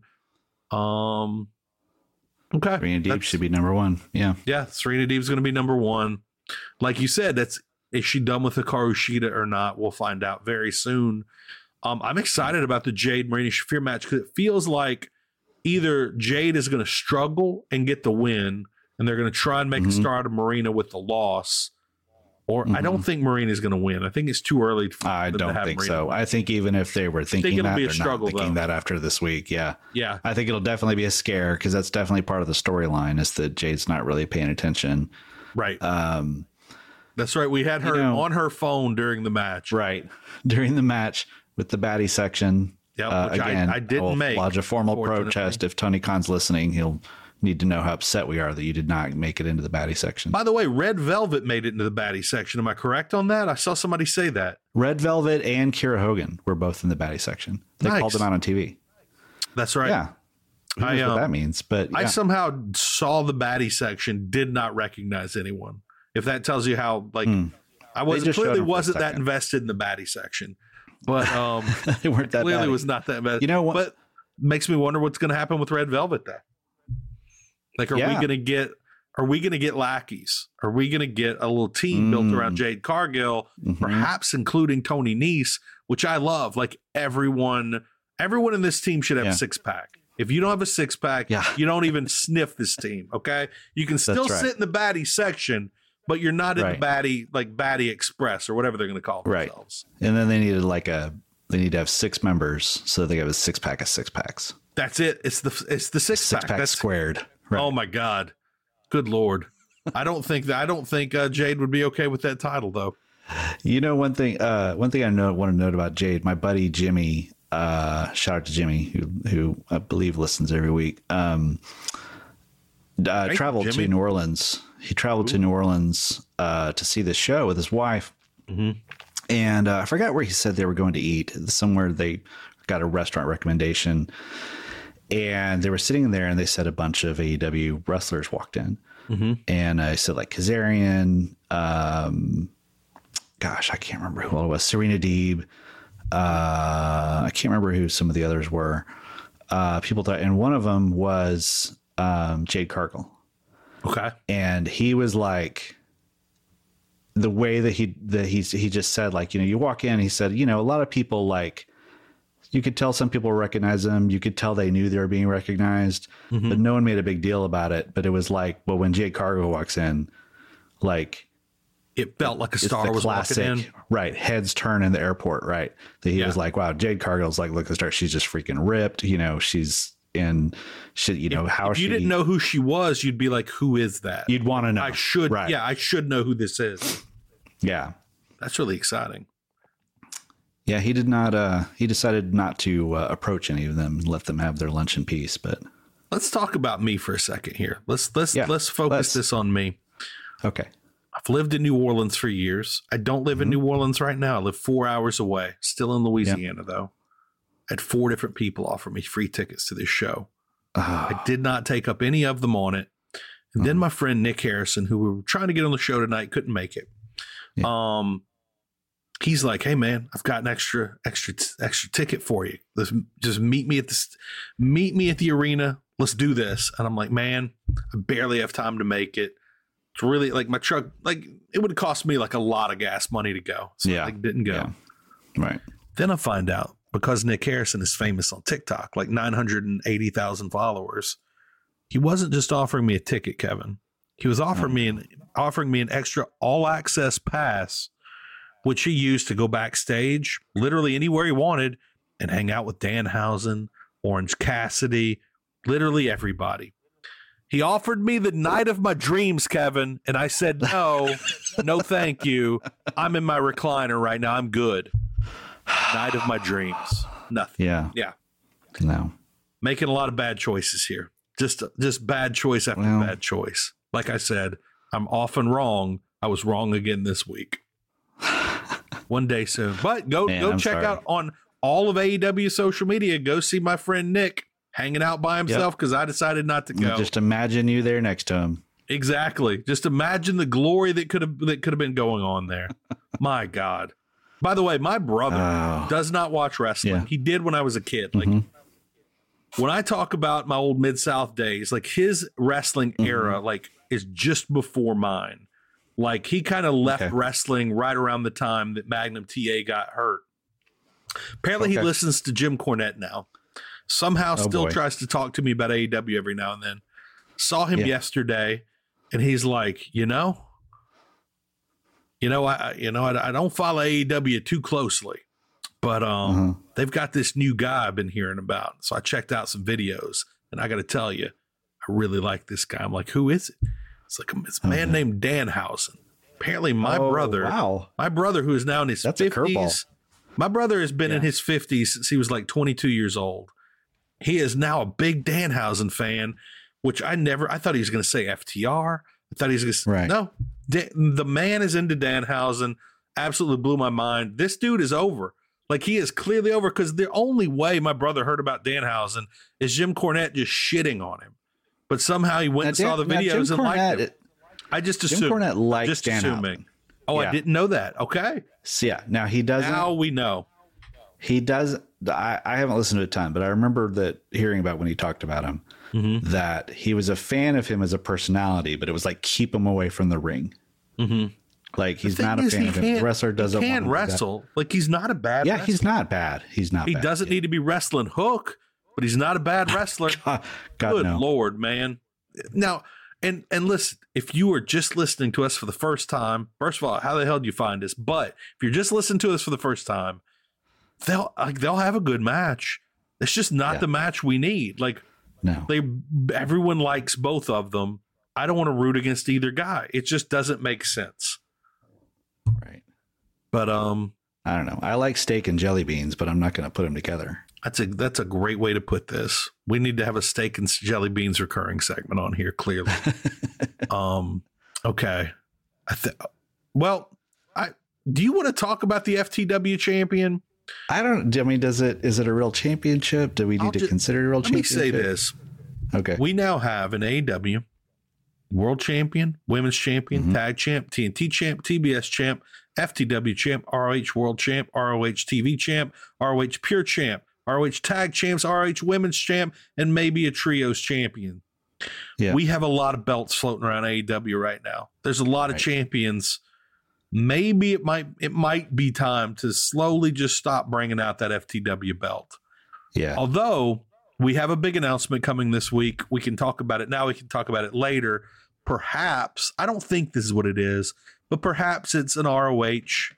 Um, okay. Serena Deeb That's- should be number one. Yeah. Yeah, Serena Deeb's going to be number one. Like you said, that's is she done with Hikaru Shida or not? We'll find out very soon. Um, I'm excited about the Jade Marina Shafir match because it feels like either Jade is going to struggle and get the win, and they're going to try and make a Mhm. star out of Marina with the loss, Or I don't think Marina is going to win. I think it's too early. For Mm-hmm. I don't think Marina so. I think even if they were thinking it'll that, be a they're struggle, not thinking though. that after this week. Yeah. Yeah. I think it'll definitely be a scare because that's definitely part of the storyline is that Jade's not really paying attention. Right. Um, That's right. We had her you know- on her phone during the match. right. During the match with the baddie section. Yeah, uh, which I- again, I didn't will make, Lodge a formal protest. If Tony Khan's listening, he'll need to know how upset we are that you did not make it into the baddie section. By the way, Red Velvet made it into the baddie section. Am I correct on that? I saw somebody say that. Red Velvet and Kiera Hogan were both in the baddie section. They Nice. called them out on TV. That's right. Yeah. Who I, knows what um, that means? But I somehow saw the baddie section, did not recognize anyone. If that tells you how, like, I was clearly them for a wasn't that invested in the baddie section, but um, they weren't that clearly baddie. was not that bad. You know what- But makes me wonder what's going to happen with Red Velvet. Though, like, are we going to get? Are we going to get lackeys? Are we going to get a little team built Mm. around Jade Cargill, Mhm. perhaps including Tony Nese, which I love? Like everyone, everyone in this team should have Yeah. a six pack. If you don't have a six pack, Yeah. you don't even sniff this team. Okay, you can still right. sit in the baddie section, but you're not in Right. the baddie like baddie express or whatever they're going to call Right. themselves. And then they needed like a they need to have six members, so they have a six pack of six packs. That's it. It's the it's the six, Six pack. pack That's squared. Right. Oh my god, good lord. I don't think that I don't think uh, Jade would be okay with that title though. You know one thing. Uh, one thing I know want to note about Jade. My buddy Jimmy. Uh, shout out to Jimmy, who who I believe listens every week. Um, uh, traveled Jimmy. to New Orleans. He traveled to New Orleans uh, to see this show with his wife, and uh, I forgot where he said they were going to eat. Somewhere they got a restaurant recommendation, and they were sitting there, and they said a bunch of AEW wrestlers walked in, and I said like Kazarian, um, gosh, I can't remember who all it was. Serena Deeb. Uh, I can't remember who some of the others were. Uh, people thought, and one of them was um, Jade Cargill, Okay. and he was like, the way that he that he he just said like you know you walk in he said you know a lot of people like you could tell some people recognize them you could tell they knew they were being recognized but mm-hmm. no one made a big deal about it but it was like but when Jade Cargill walks in like It felt like a star was classic, walking in. right? Heads turn in the airport, right? That he Yeah. was like, "Wow, Jade Cargill's like, look at the star. She's just freaking ripped. You know, she's in shit. You know how if she? you didn't know who she was, you'd be like, "Who is that?" you'd want to know. I should, right? yeah, I should know who this is. yeah, That's really exciting. yeah. He did not. uh He decided not to uh, approach any of them, and let them have their lunch in peace. But Let's talk about me for a second here. Let's let's Yeah, let's focus let's. this on me. okay, I've lived in New Orleans for years. I don't live Mm-hmm. in New Orleans right now. I live four hours away, still in Louisiana though. Had four different people offer me free tickets to this show. Ah, I did not take up any of them on it. And Mm-hmm. then my friend Nick Harrison, who we were trying to get on the show tonight, couldn't make it. Um, he's like, "Hey man, I've got an extra, extra, extra ticket for you. Let's just meet me at this, meet me at the arena. Let's do this." And I'm like, "Man, I barely have time to make it. It's really like my truck. Like it would cost me like a lot of gas money to go. So Yeah. I like, didn't go." Yeah. right. Then I find out because Nick Harrison is famous on TikTok, like 980,000 followers, he wasn't just offering me a ticket, Kevin. He was offering me an offering me an extra all access pass, which he used to go backstage literally anywhere he wanted and hang out with Dan Danhausen, Orange Cassidy, literally everybody. He offered me the night of my dreams, Kevin, and I said no, no, thank you. I'm in my recliner right now. I'm good. Night of my dreams. Nothing. Yeah. Yeah. No. Making a lot of bad choices here. Just just bad choice after Well- bad choice. Like I said, I'm often wrong. I was wrong again this week. One day soon. But go Man, go I'm check sorry. out on all of AEW social media. Go see my friend Nick hanging out by himself because I decided not to go. Just imagine you there next to him. Exactly. Just imagine the glory that could have that could have been going on there. my God. By the way, my brother Oh. does not watch wrestling. Yeah. He did when I was a kid. Like mm-hmm. when I talk about my old Mid South days, like his wrestling mm-hmm. era, like is just before mine. Like he kind of left Okay. wrestling right around the time that Magnum TA got hurt. Apparently, he listens to Jim Cornette now. Somehow, Oh, still boy. tries to talk to me about AEW every now and then. Saw him Yeah. yesterday, and he's like, you know, you know, I you know I, I don't follow AEW too closely, but um, Uh-huh. they've got this new guy I've been hearing about. So I checked out some videos, and I got to tell you, I really like this guy. I'm like, who is it? It's like a, it's a man named Danhausen. Apparently, my Oh, brother, wow. my brother who is now in his That's a curveball. fifties. My brother has been in his fifties since he was like 22 years old. He is now a big Danhausen fan, which I never. I thought he was going to say FTR. I thought he was going to Right. no. The man is into Danhausen. Absolutely blew my mind. This dude is over. Like he is clearly over because the only way my brother heard about Danhausen is Jim Cornette just shitting on him. But somehow he went Now, and saw the Dan- videos and liked Cornette- it. I just assumed. Jim. Cornette liked just Danhausen. assuming. Oh, I didn't know that. Okay. So, yeah. Now he doesn't. Now we know. he does I, I haven't listened to a ton but i remember that hearing about when he talked about him Mm-hmm. that he was a fan of him as a personality but it was like keep him away from the ring Mm-hmm. like he's not a fan of him the wrestler doesn't He want can't him to that. wrestle. Like he's not a bad. yeah wrestler. he's not bad he's not He bad. doesn't need to be wrestling hook, but he's not a bad wrestler. God, God, Good no. lord, man. Now, and and listen, if you are just listening to us for the first time, first of all, how the hell do you find us? But if you're just listening to us for the first time, they'll like they'll have a good match. It's just not Yeah. the match we need. Like no they everyone likes both of them. I don't want to root against either guy. It just doesn't make sense. right But um i don't know i like steak and jelly beans but i'm not going to put them together That's a that's a great way to put this. We need to have a steak and jelly beans recurring segment on here. Clearly, um, okay. I th- well, I do you want to talk about the FTW champion? i don't i mean does it is it a real championship do we need I'll to consider it a real championship? Let me say this: okay we now have an AEW world champion, women's champion, Mm-hmm. tag champ, TNT champ, TBS champ, FTW champ, ROH world champ, ROH TV champ, ROH pure champ, ROH tag champs, ROH women's champ, and maybe a trios champion. yeah We have a lot of belts floating around AEW right now. There's a lot of champions. Maybe it might it might be time to slowly just stop bringing out that FTW belt. yeah Although we have a big announcement coming this week, we can talk about it now. We can talk about it later. Perhaps I don't think this is what it is, but perhaps it's an ROH.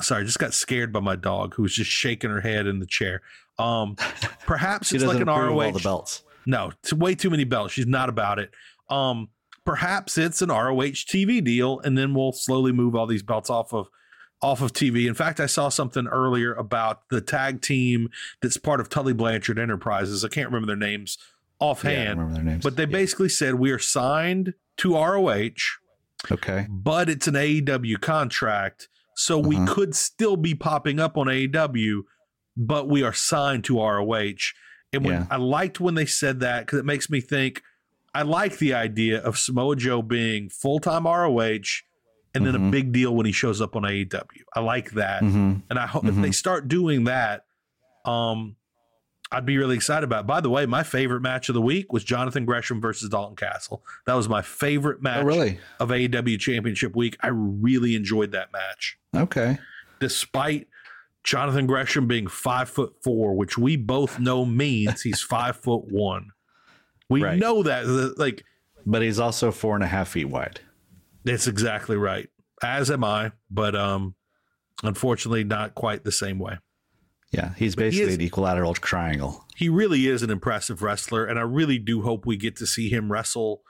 Sorry, I just got scared by my dog who was just shaking her head in the chair. Um, perhaps it's like an ROH. all the belts No, it's way too many belts. She's not about it. Um, perhaps it's an ROH TV deal, and then we'll slowly move all these belts off of off of TV. In fact, I saw something earlier about the tag team that's part of Tully Blanchard Enterprises. I can't remember their names yeah, I offhand, remember their names but they Yeah. basically said we are signed to ROH, okay but it's an AEW contract, so we Uh-huh. could still be popping up on AEW, but we are signed to ROH. And when Yeah. I liked when they said that because it makes me think I like the idea of Samoa Joe being full time ROH and then a Mhm. big deal when he shows up on AEW. I like that, hmm and I hope if they start doing that, um, I'd be really excited about. It. By the way, my favorite match of the week was Jonathan Gresham versus Dalton Castle. That was my favorite match oh really of AEW Championship Week. I really enjoyed that match, okay despite Jonathan Gresham being five foot four, which we both know means he's five foot one. We Right. know that, like, but he's also four and a half feet wide that's exactly right. As am I, but um, unfortunately, not quite the same way. Yeah, he's But he basically is- an equilateral triangle. He really is an impressive wrestler, and I really do hope we get to see him wrestle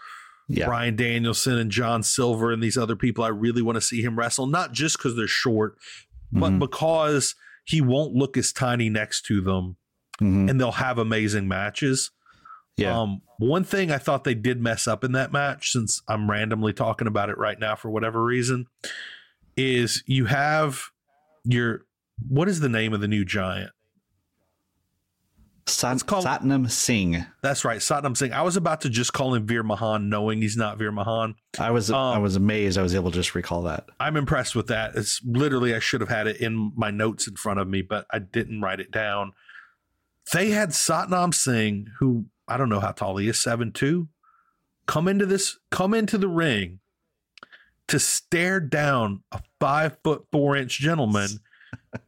Yeah, Bryan Danielson and John Silver and these other people. I really want to see him wrestle, not just because they're short, but Mhm. because he won't look as tiny next to them Mhm. and they'll have amazing matches. yeah, Um, one thing I thought they did mess up in that match, since I'm randomly talking about it right now for whatever reason, is you have your what is the name of the new giant? Sat- call- Satnam Singh. That's right, Satnam Singh. I was about to just call him Veer Mahaan, knowing he's not Veer Mahaan. I was I Um, was amazed. I was able to just recall that. I'm impressed with that. It's literally I should have had it in my notes in front of me, but I didn't write it down. They had Satnam Singh, who I don't know how tall he is, seven two, come into this, come into the ring to stare down a five foot four inch gentleman.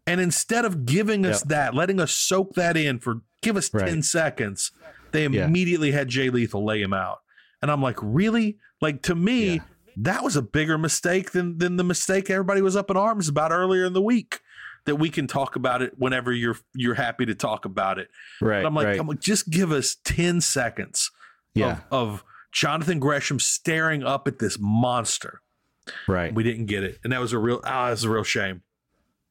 And instead of giving us Yep. that, letting us soak that in for give us Right. 10 seconds, they Yeah. immediately had Jay Lethal lay him out. And I'm like, really? Like to me, Yeah. that was a bigger mistake than than the mistake everybody was up in arms about earlier in the week. That we can talk about it whenever you're you're happy to talk about it. Right. But I'm like, right. I'm like, just give us 10 seconds yeah. of, of Jonathan Gresham staring up at this monster. right. We didn't get it. And that was a real ah, that was a real shame.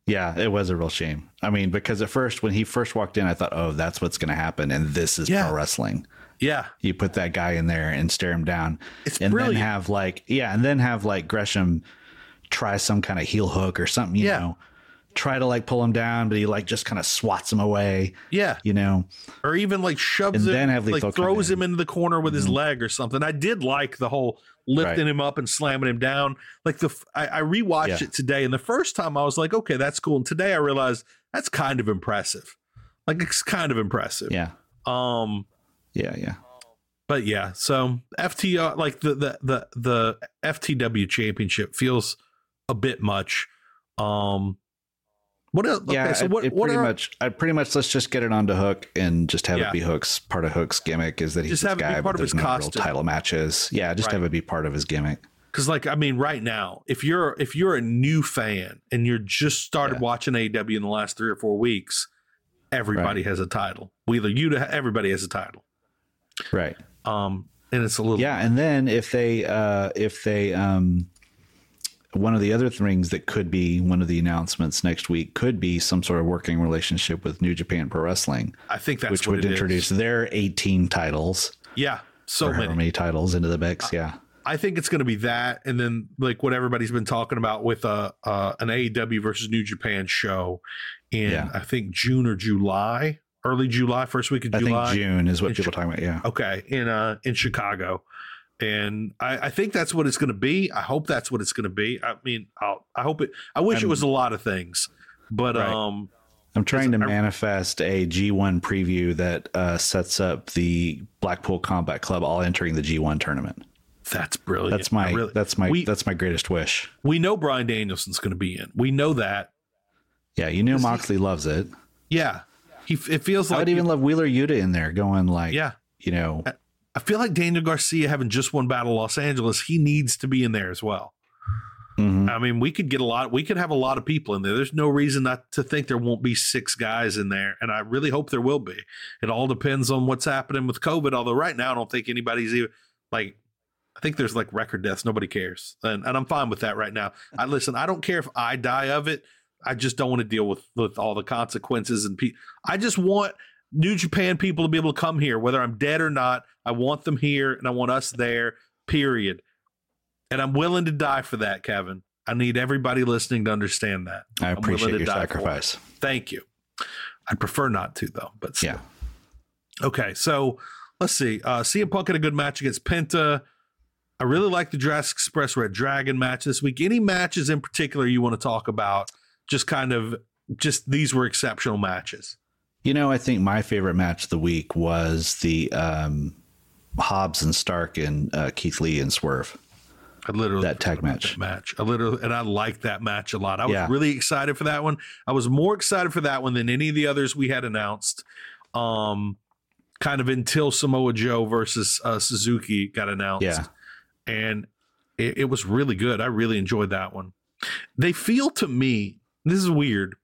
Yeah, it was a real shame. I mean, because at first, when he first walked in, I thought, oh, that's what's going to happen. And this is Yeah. pro wrestling. Yeah. You put that guy in there and stare him down. It's and brilliant. then have like, yeah, and then have like Gresham try some kind of heel hook or something, you Yeah. know, try to like pull him down, but he like just kind of swats him away, Yeah. you know. Or even like shoves And him, then have like Lethal throws in. Mm-hmm. him into the corner with his leg or something. I did like the whole lifting Right. him up and slamming him down. Like the I rewatched Yeah. it today, and the first time I was like, okay, that's cool. And today I realized that's kind of impressive. Like it's kind of impressive. Yeah. Um, Yeah. Yeah. but yeah, so FTR like the the the the FTW championship feels a bit much. Um, what else? Yeah. okay, so what it what pretty are much, I pretty much, let's just get it onto Hook and just have Yeah. it be Hook's part of Hook's gimmick is that he's Just this it guy, but there's no real title matches. Yeah. Just Right. have it be part of his gimmick. because like I mean, right now, if you're if you're a new fan and you're just started Yeah. watching AEW in the last three or four weeks, everybody has a title. Whether you to everybody has a title. Right. Um, and it's a little Yeah, and then if they uh if they um one of the other things that could be one of the announcements next week could be some sort of working relationship with New Japan Pro Wrestling, I think that's which what would it is. introduce their 18 titles Yeah, so many. many titles into the mix. Yeah. I think it's going to be that, and then like what everybody's been talking about with a uh, an AEW versus New Japan show in Yeah. I think June or July, early July, first week of I July. think June is what in people are talking about. Yeah. Okay, in uh in Chicago, and I, I think that's what it's going to be. I hope that's what it's going to be. I mean, I'll, I hope it. I wish it was a lot of things, but Right. um, I'm trying to I- manifest a G1 preview that uh, sets up the Blackpool Combat Club all entering the G1 tournament. that's brilliant. That's my really- that's my we that's my greatest wish. we know Bryan Danielson's going to be in. We know that. Yeah, you knew Moxley loves it. Yeah, he. It feels I like I would even love Wheeler Yuta in there going like, Yeah. you know, I feel like Daniel Garcia having just won Battle Los Angeles, he needs to be in there as well. mhm. I mean, we could get a lot. We could have a lot of people in there. There's no reason not to think there won't be six guys in there, and I really hope there will be. It all depends on what's happening with COVID. Although right now, I don't think anybody's even like. I think there's like record deaths. Nobody cares, and, and I'm fine with that right now. I listen. I don't care if I die of it. I just don't want to deal with with all the consequences and pe- I just want New Japan people to be able to come here, whether I'm dead or not. I want them here, and I want us there. Period. And I'm willing to die for that, Kevin. I need everybody listening to understand that. I appreciate your sacrifice. Thank you. I'd prefer not to though, but still. Yeah. Okay, so let's see. Uh CM Punk had a good match against Penta. I really like the Jurassic Express Red Dragon match this week. Any matches in particular you want to talk about? Just kind of just these were exceptional matches. You know, I think my favorite match of the week was the um, Hobbs and Stark and uh, Keith Lee and Swerve. I literally That tag match. that match. I literally and I liked that match a lot. I was Yeah. really excited for that one. I was more excited for that one than any of the others we had announced. Um, kind of until Samoa Joe versus uh, Suzuki got announced. Yeah. and it, it was really good. I really enjoyed that one. They feel to me, this is weird.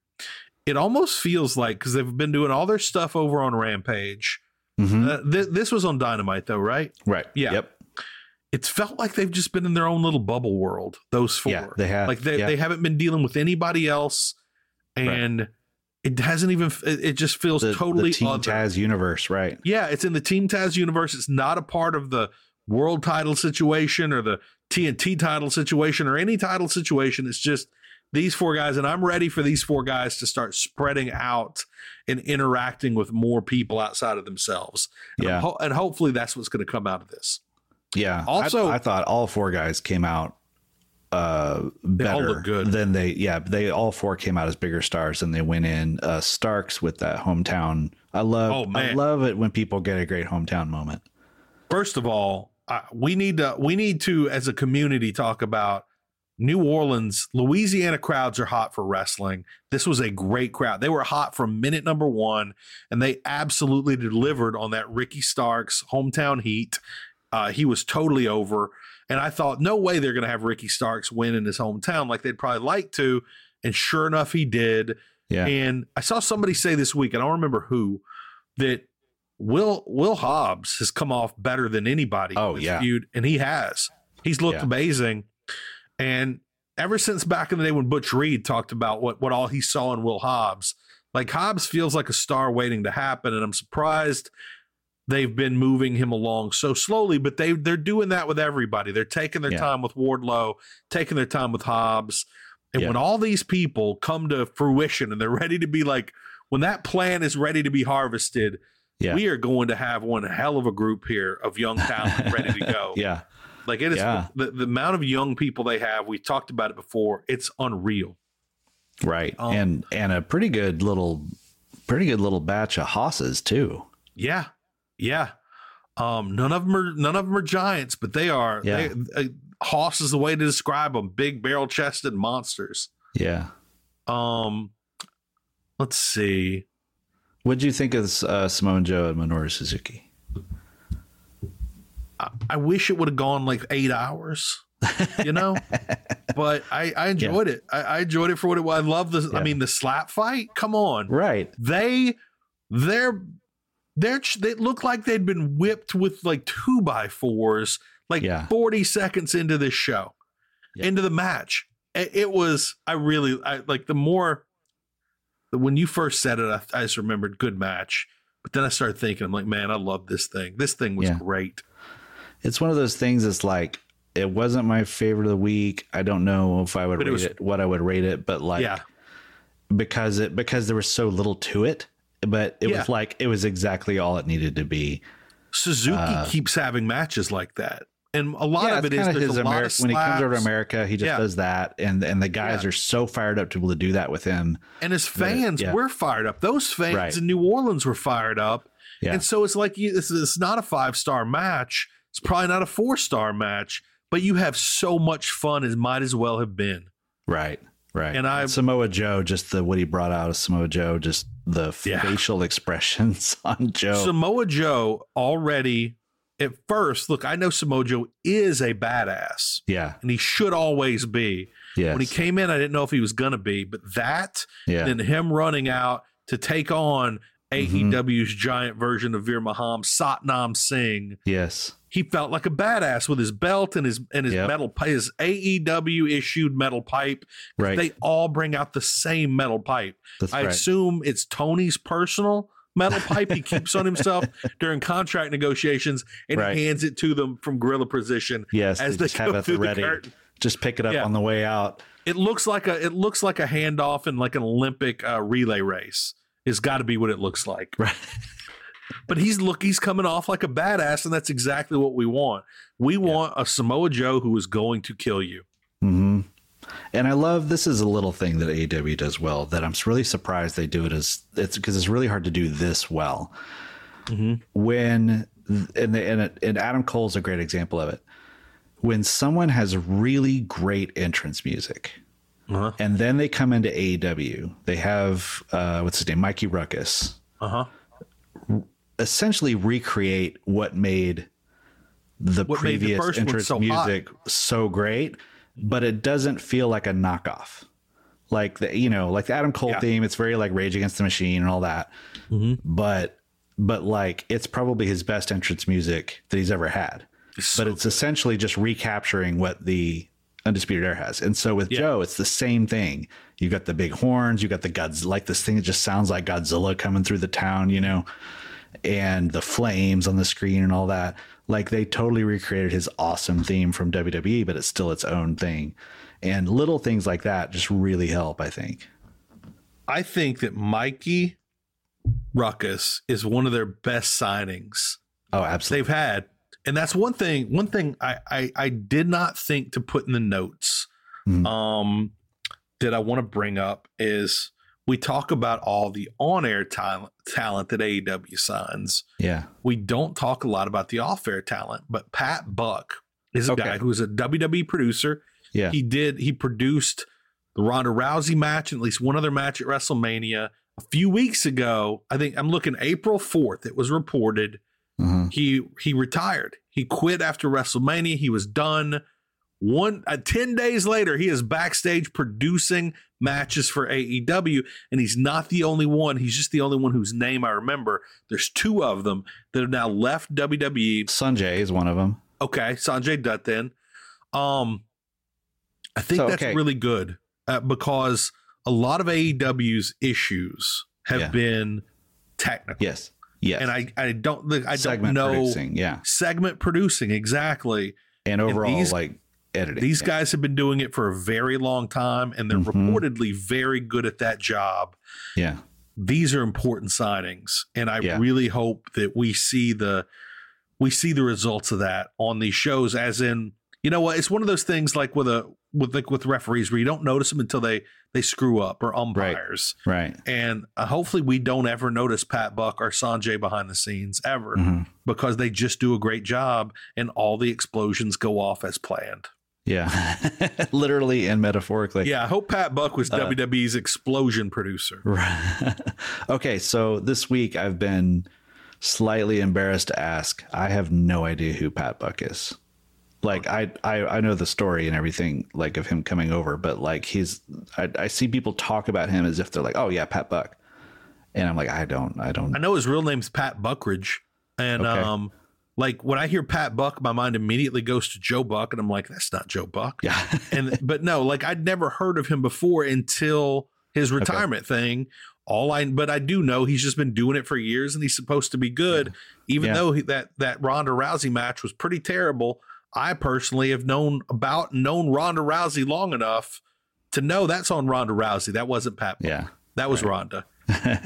It almost feels like because they've been doing all their stuff over on Rampage. Mhm. Uh, th- this was on Dynamite though, right? Right. Yeah. Yep. It's felt like they've just been in their own little bubble world. Those four, Yeah, they have. Like they Yeah. they haven't been dealing with anybody else, and it hasn't even. It, it just feels The, totally the Team other. Taz universe, right? Yeah, it's in the Team Taz universe. It's not a part of the world title situation or the TNT title situation or any title situation. It's just these four guys, and I'm ready for these four guys to start spreading out and interacting with more people outside of themselves. And, Yeah. ho- and hopefully that's what's going to come out of this. Yeah. Also- I, I thought all four guys came out uh better than they yeah they all four came out as bigger stars than they went in uh starks with that hometown i love Oh, man. i love it when people get a great hometown moment First of all, uh, we need to we need to as a community talk about New Orleans, Louisiana crowds are hot for wrestling. This was a great crowd. They were hot from minute number 1 and they absolutely delivered on that Ricky Starks hometown heat. Uh, he was totally over. And I thought, no way they're going to have Ricky Starks win in his hometown like they'd probably like to. And sure enough, he did. Yeah. And I saw somebody say this week, and I don't remember who, that Will Will Hobbs has come off better than anybody. Oh, yeah. feud, and he has. He's looked Yeah. amazing. And ever since back in the day when Butch Reed talked about what what all he saw in Will Hobbs, like Hobbs feels like a star waiting to happen, and I'm surprised they've been moving him along so slowly. But they they're doing that with everybody. They're taking their Yeah. time with Wardlow, taking their time with Hobbs, and Yeah. when all these people come to fruition and they're ready to be like, when that plan is ready to be harvested, Yeah. we are going to have one hell of a group here of young talent ready to go. yeah. Like it is Yeah. the, the amount of young people they have. We talked about it before. It's unreal. Right. Um, and and a pretty good little pretty good little batch of hosses too. Yeah, yeah. Um, none of them are none of them are giants, but they are. Yeah. They, uh, Hoss is the way to describe them. Big barrel chested monsters. Yeah. Um, let's see. What do you think of uh, Samoa Joe and Minoru Suzuki? I, I wish it would have gone like eight hours. You know, but I, I enjoyed it. I, I enjoyed it for what it was. I love the. I mean, the slap fight. Come on, Right. they they're they're they look like they'd been whipped with like two by fours like Yeah. 40 seconds into this show Yeah. into the match it, it was i really i like the more when you first said it I, I just remembered good match but then i started thinking i'm like man i love this thing this thing was Yeah. great It's one of those things that's like it wasn't my favorite of the week. I don't know if I would But it rate was- it what I would rate it, but like yeah because it because there was so little to it, but it Yeah. was like it was exactly all it needed to be. suzuki keeps having matches like that and a lot Uh, Yeah, of it's is lot Ameri- when he comes over to. America, he just does that, and and the guys are so fired up to be able to do that with him. And his fans, yeah. we're fired up. Those fans Right. in New Orleans were fired up. And so it's like you, it's, it's not a five star match. It's probably not a four star match, but you have so much fun. as might as well have been. Right, right. And I- Samoa Joe, just the what he brought out of Samoa Joe, just the Yeah. facial expressions on Joe. Samoa Joe already at first, look, I know Samoa Joe is a badass yeah, and he should always be. yes, When he came in, I didn't know if he was to be, but that, Yeah. then him running out to take on Mm-hmm. AEW's giant version of Veer Mahaan, Satnam Singh. yes, he felt like a badass with his belt and his and his Yep. metal his AEW issued metal pipe. Right. They all bring out the same metal pipe. That's I right. assume it's Tony's personal metal pipe he keeps on himself during contract negotiations and Right. hands it to them from gorilla position. yes. as they they just go through the the ready. curtain. Just pick it up Yeah. on the way out. It looks like a it looks like a handoff in like an Olympic uh, relay race. It's got to be what it looks like. Right. But he's look, he's coming off like a badass, and that's exactly what we want. We want a Samoa Joe who is going to kill you. Mm-hmm. And I love this is a little thing that AEW does well that I'm really surprised they do it as it's because it's really hard to do this well. When and, the, and it- and Adam Cole's a great example of it. When someone has really great entrance music, Uh-huh. and then they come into AEW, they have uh, what's his name, Mikey Rukus, Uh huh. essentially recreate what made the What made the previous entrance so hot. music so great, but it doesn't feel like a knockoff. Like the you know, like the Adam Cole Yeah. theme, it's very like Rage Against the Machine and all that. Mm-hmm. But but like it's probably his best entrance music that he's ever had. so but it's essentially just recapturing what the Undisputed Era has. And so with Yeah. Joe, it's the same thing. You got the big horns, you got the gods like this thing that just sounds like Godzilla coming through the town, you know, and the flames on the screen and all that. Like they totally recreated his awesome theme from WWE, but it's still its own thing. And little things like that just really help, I think. I think that Mikey Rukus is one of their best signings Oh, absolutely. they've had. And that's one thing, one thing I, I, I did not think to put in the notes Mhm. um, that I want to bring up is we talk about all the on-air talent, talent that AEW signs. Yeah. We don't talk a lot about the off-air talent, but Pat Buck is a Okay. guy who's a WWE producer. Yeah. He did. He produced the Ronda Rousey match and at least one other match at WrestleMania a few weeks ago. I think I'm looking April 4th. It was reported Mhm. he he retired. He He quit after WrestleMania. He was done. One uh, 10 days later, he is backstage producing matches for AEW, and he's not the only one. He's just the only one whose name I remember. There's two of them that have now left WWE. Sanjay is one of them. Okay, Sanjay Dutt then. Um, I think So, that's okay. really good uh, because a lot of AEW's issues have Yeah. been technical. Yes. Yes. And I, I don't look I Segment don't know producing, yeah. segment producing exactly. and overall these- like editing. These yeah. guys have been doing it for a very long time and they're Mhm. reportedly very good at that job. Yeah. These are important signings and I Yeah. really hope that we see the we see the results of that on these shows as in you know what it's one of those things like with a with like with referees where you don't notice them until they they screw up or umpires. Right. And uh, hopefully, we don't ever notice Pat Buck or Sanjay behind the scenes ever Mhm. because they just do a great job and all the explosions go off as planned. Yeah. Literally and metaphorically. Yeah, I hope Pat Buck was Uh, WWE's explosion producer. Right. okay, so this week I've been slightly embarrassed to ask. I have no idea who Pat Buck is. Like I, I, I know the story and everything, like of him coming over, but like he's, I, I see people talk about him as if they're like, oh yeah, Pat Buck, and I'm like, I don't, I don't. I know his real name's Pat Buckridge. And Okay. um, like when I hear Pat Buck, my mind immediately goes to Joe Buck, and I'm like, that's not Joe Buck. Yeah. and but no, like I'd never heard of him before until his retirement thing. All I but I do know he's just been doing it for years and he's supposed to be good, even Yeah. though he, that that Ronda Rousey match was pretty terrible. I personally have known about known Ronda Rousey long enough to know that's on Ronda Rousey. That wasn't Pat. Buck. Yeah. That was Ronda.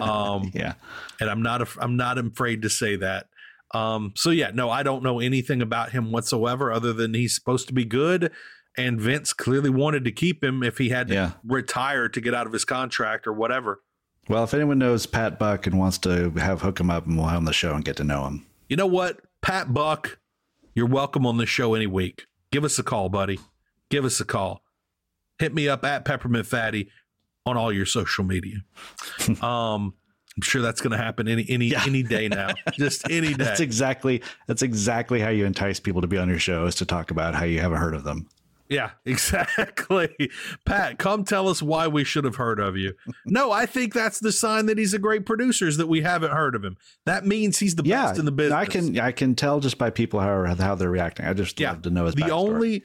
Um, yeah. and I'm not I'm not afraid to say that. Um, so yeah, no, I don't know anything about him whatsoever, other than he's supposed to be good, and Vince clearly wanted to keep him if he had to Yeah. retire to get out of his contract or whatever. Well, if anyone knows Pat Buck and wants to have hook him up and we'll have him on the show and get to know him. You know what, Pat Buck, you're welcome on the show any week. Give us a call, buddy. Give us a call. Hit me up at Peppermint Fatty on all your social media. um, I'm sure that's going to happen any any any day now. Just any day. That's exactly that's exactly how you entice people to be on your show is to talk about how you haven't heard of them. Yeah, exactly. Pat, come tell us why we should have heard of you. No, I think that's the sign that he's a great producer is that we haven't heard of him. That means he's the Yeah, best in the business. I can I can tell just by people how how they're reacting. I just love to know his the backstory. only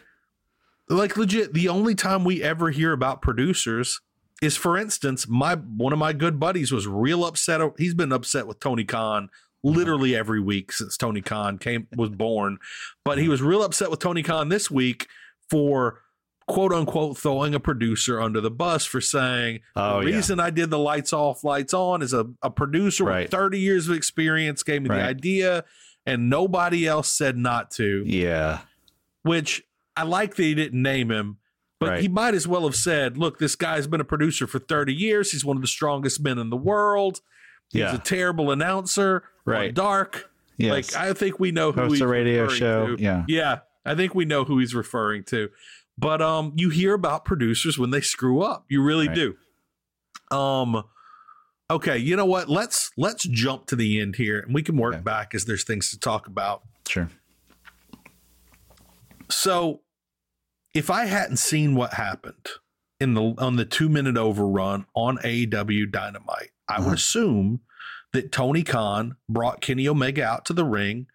like legit the only time we ever hear about producers is for instance my one of my good buddies was real upset he's been upset with tony khan mm-hmm. literally every week since tony khan came was born but he mm-hmm. was real upset with tony khan this week for quote unquote throwing a producer under the bus for saying Oh, the yeah. reason i did the lights off lights on is a, a producer Right. with 30 years of experience gave me Right. the idea and nobody else said not to yeah which I like that he didn't name him, but Right. he might as well have said, look, this guy's been a producer for 30 years. He's one of the strongest men in the world. He's Yeah. a terrible announcer. Right. Dark. Yes. Like, I think we know who Hosts he's a radio show, to. yeah. Yeah. I think we know who he's referring to. But um, you hear about producers when they screw up. You really Right. do. Um, okay, you know what? Let's let's jump to the end here and we can work back as there's things to talk about. sure So, if I hadn't seen what happened in the on the two minute overrun on AEW Dynamite, I would assume that Tony Khan brought Kenny Omega out to the ring,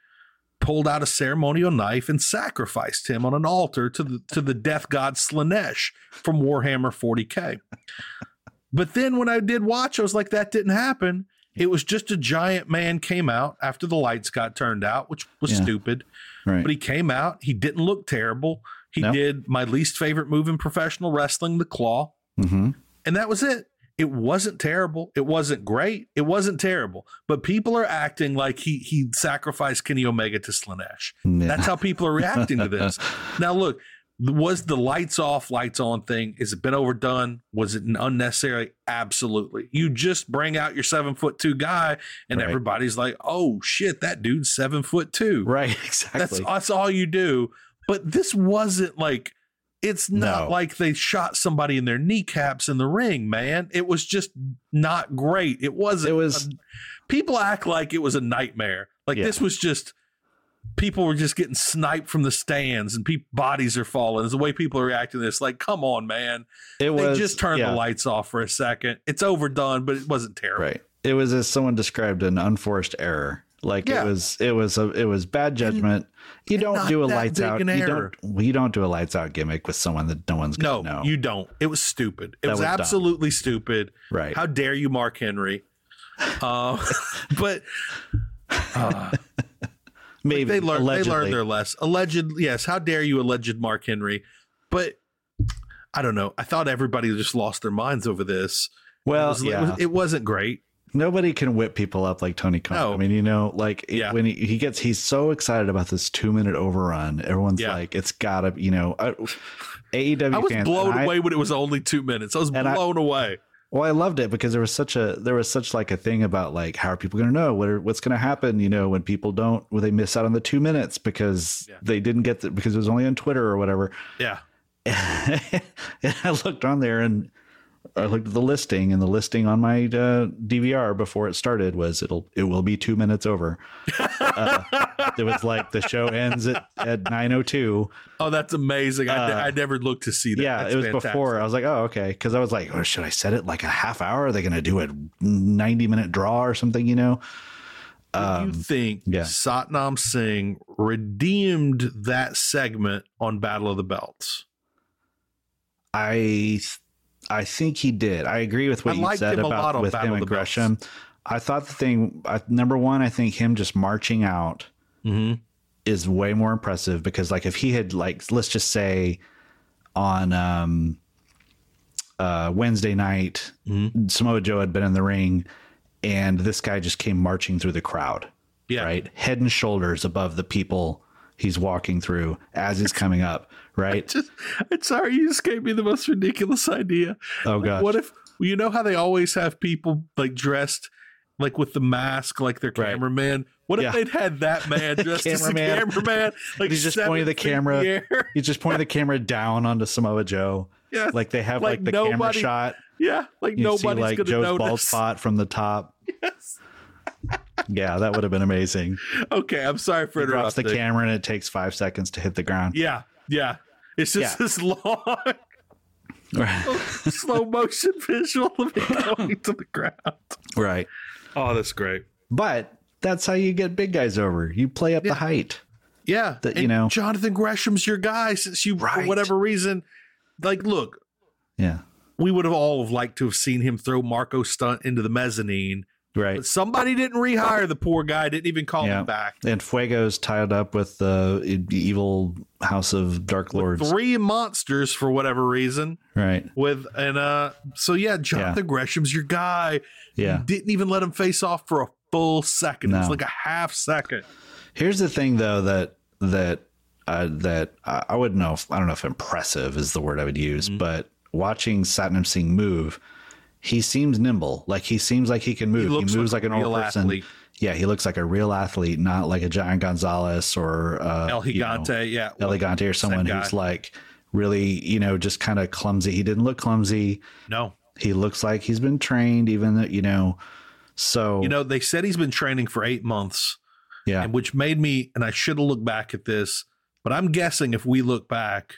pulled out a ceremonial knife, and sacrificed him on an altar to the to the death god Slaanesh from Warhammer 40k. but then when I did watch, I was like, that didn't happen. It was just a giant man came out after the lights got turned out, which was Yeah. stupid. right But he came out. He didn't look terrible. He No. did my least favorite move in professional wrestling, the claw. mm-hmm. And that was it. It wasn't terrible. It wasn't great. It wasn't terrible. But people are acting like he he sacrificed Kenny Omega to Slaanesh. Yeah. That's how people are reacting to this. Now look, was the lights off, lights on thing? Has it been overdone? Was it unnecessary? Absolutely. You just bring out your seven foot two guy, and Right. everybody's like, "Oh shit, that dude's seven foot two. right That's exactly that's all you do. But this wasn't like it's not No. like they shot somebody in their kneecaps in the ring, man. It was just not great. It wasn't. It was- a- people act like it was a nightmare. Like Yeah. this was just people were just getting sniped from the stands and pe- bodies are falling. It's the way people are reacting to this. Like, come on, man. It they was just turned yeah. the lights off for a second. It's overdone, but it wasn't terrible. Right. It was as someone described an unforced error. Like Yeah. it was it was a it was bad judgment. You don't do a lights out you error. don't you don't do a lights out gimmick with someone that no one's No, gonna know. you don't. It was stupid. It was, was dumb. absolutely stupid. Right. How dare you, Mark Henry? Uh, but uh, Maybe they learned they allegedly. learned their less. Alleged, yes. How dare you, alleged Mark Henry? But I don't know. I thought everybody just lost their minds over this. Well, it, was, yeah. it, was, it wasn't great. Nobody can whip people up like Tony Khan. No. I mean, you know, like Yeah. when he, he gets, he's so excited about this two minute overrun. Everyone's Yeah. like, it's gotta, you know, uh, AEW I was fans. blown and I- away when it was only two minutes. I was And I- blown away. Well, I loved it because there was such a there was such like a thing about like how are people going to know what are, what's going to happen? You know, when people don't when they miss out on the two minutes because Yeah. they didn't get the because it was only on Twitter or whatever. Yeah. and I looked on there and I looked at the listing, and the listing on my uh, DVR before it started was it'll it will be two minutes over. uh, it was like the show ends at at nine oh two. Oh, that's amazing. I, Uh, I never looked to see that. Yeah, That's it was fantastic. before. I was like, oh, okay. Because I was like, oh, should I set it like a half hour? Are they going to do a 90 minute draw or something, you know? Do Um, you think yeah. Satnam Singh redeemed that segment on Battle of the Belts? I I think he did. I agree with what I you said him a lot about with Battle him and. Gresham. I thought the thing, I, number one, I think him just marching out Mm-hmm. is way more impressive because, like, if he had, like, let's just say on um, uh, Wednesday night, Mm-hmm. Samoa Joe had been in the ring and this guy just came marching through the crowd. Yeah. right? Head and shoulders above the people he's walking through as he's coming up, right? Just, I'm sorry, you just gave me the most ridiculous idea. Oh, god, What if you know how they always have people like dressed like with the mask, like their Right. cameraman? What if Yeah. they'd had that man dressed as a Cameraman. cameraman? Like He's just pointing the camera. air? He's just pointing the camera down onto Samoa Joe. Yeah, Like they have Like like, the camera shot. yeah, like You see like gonna Joe's notice. bald spot from the top. Yes. Yeah, that would have been amazing. Okay, I'm sorry for He drops the camera and it takes five seconds to hit the ground. Yeah, yeah. It's just Yeah. this long slow motion visual of it going to the ground. right. Oh, that's great. But that's how you get big guys over. You play up the height. Yeah, That, you know- Jonathan Gresham's your guy since you for whatever reason. Like, look, Yeah. we would have all have liked to have seen him throw Marko Stunt into the mezzanine, Right. but somebody didn't rehire the poor guy. Didn't even call Yeah. him back. And Fuego's tied up with the evil House of Dark Lords. Three monsters for whatever reason. Right. With and uh, so yeah, Jonathan Gresham's your guy. Yeah. You didn't even let him face off for a full second. It was like a half second. Here's the thing, though that that uh, that I, I wouldn't know. If, I don't know if impressive is the word I would use, Mm-hmm. but watching Satnam Singh move, he seems nimble. Like he seems like he can move. He, looks moves like like, an old person. athlete. Yeah, he looks like a real athlete, not like a Giant Gonzalez or uh, El you know, Gigante, yeah, El Gigante or someone who's like really, you know, just kind of clumsy. He didn't look clumsy. No, He looks like he's been trained, even though you know. So you know they said he's been training for eight months. yeah, and which made me and I should have looked back at this, but I'm guessing if we look back,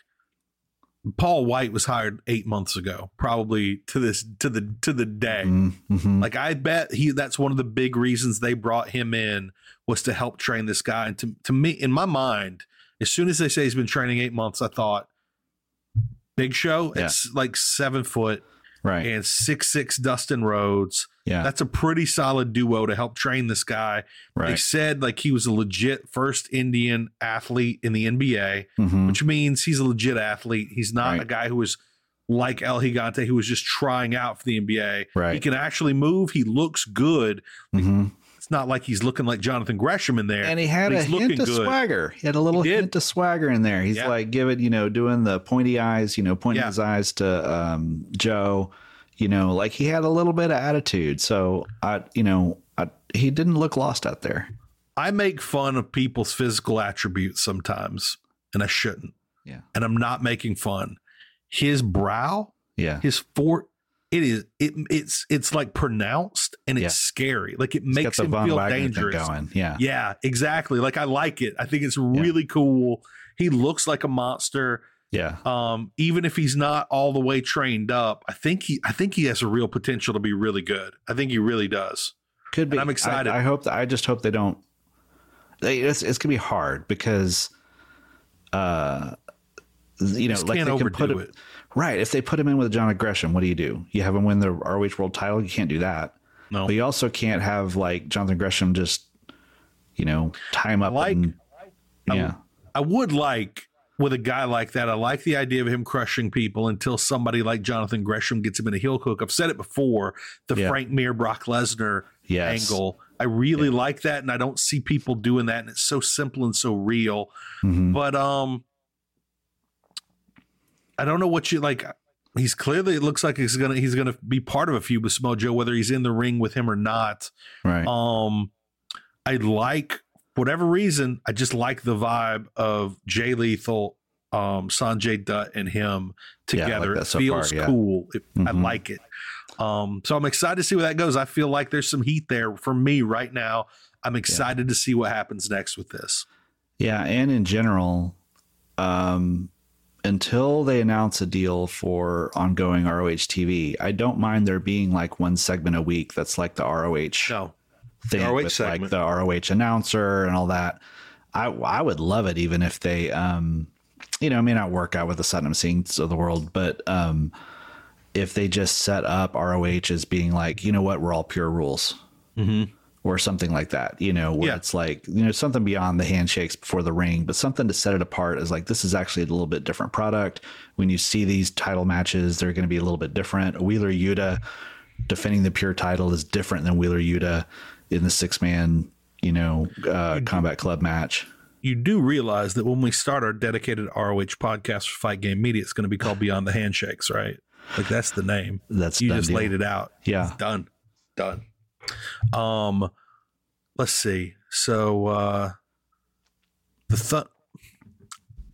Paul White was hired eight months ago, probably to this to the to the day. Mhm. Like I bet he that's one of the big reasons they brought him in was to help train this guy. And to to me, in my mind, as soon as they say he's been training eight months, I thought Big Show, Yeah. it's like seven foot right. and six six Dustin Rhodes. yeah, That's a pretty solid duo to help train this guy. They right. said like he was a legit first Indian athlete in the NBA, Mhm. which means he's a legit athlete. He's not Right. a guy who was like El Gigante who was just trying out for the NBA. Right. He can actually move. He looks good. Mhm. It's not like he's looking like Jonathan Gresham in there. and he had a he's hint of good. swagger. He had a little hint of swagger in there. He's Yeah. like giving, you know, doing the pointy eyes, you know, pointing Yeah. his eyes to um, Joe. You know, like he had a little bit of attitude. So I, you know, I, he didn't look lost out there. I make fun of people's physical attributes sometimes, and I shouldn't. Yeah. And I'm not making fun. His brow Yeah, his four it is it it's it's like pronounced and it's Yeah. scary. Like it makes him feel Wagner dangerous. going. Yeah. Yeah, exactly. Like I like it. I think it's really cool. He looks like a monster. Yeah. Um, even if he's not all the way trained up, I think he I think he has a real potential to be really good. I think he really does. Could be. And I'm excited. I, I hope that I just hope they don't. they- It's it's gonna be hard because, uh, you know, like can't they can put overdo it. Right. If they put him in with John Gresham, what do you do? You have him win the ROH World Title. You can't do that. No. But you also can't have like Jonathan Gresham just, you know, tie him up. like- and, yeah. I would like with a guy like that. I like the idea of him crushing people until somebody like Jonathan Gresham gets him in a heel hook. I've said it before. The Yeah. Frank Mir Brock Lesnar Yes. angle. I really like that, and I don't see people doing that. And it's so simple and so real. Mhm. But um, I don't know what you like. He's clearly it looks like he's gonna he's gonna be part of a feud with Smojo, whether he's in the ring with him or not. Right. Um, I like whatever reason. I just like the vibe of Jay Lethal, um, Sanjay Dutt, and him Yeah, like together. it so feels far, yeah. cool. It, I Mhm. like it. Um, so I'm excited to see where that goes. I feel like there's some heat there for me right now. I'm excited to see what happens next with this. Yeah, and in general, um, until they announce a deal for ongoing ROH TV, I don't mind there being like one segment a week that's like the ROH No, thing ROH with like the ROH announcer and all that. I I would love it even if they, um, you know, it may not work out with the Satnam Singhs of the world, but um, if they just set up ROH as being like, you know what, we're all pure rules or something like that, you know, where Yeah. it's like, you know, something beyond the handshakes before the ring, but something to set it apart is like, this is actually a little bit different product. When you see these title matches, they're going to be a little bit different. Wheeler Yuta defending the pure title is different than Wheeler Yuta in the six man, you know, uh, combat club match. you do realize that when we start our dedicated ROH podcast for Fight Game Media, it's going to be called Beyond the Handshakes, right? Like that's the name. That's you just deal. laid it out. Yeah. It's done, done. Um, let's see. So uh, the th-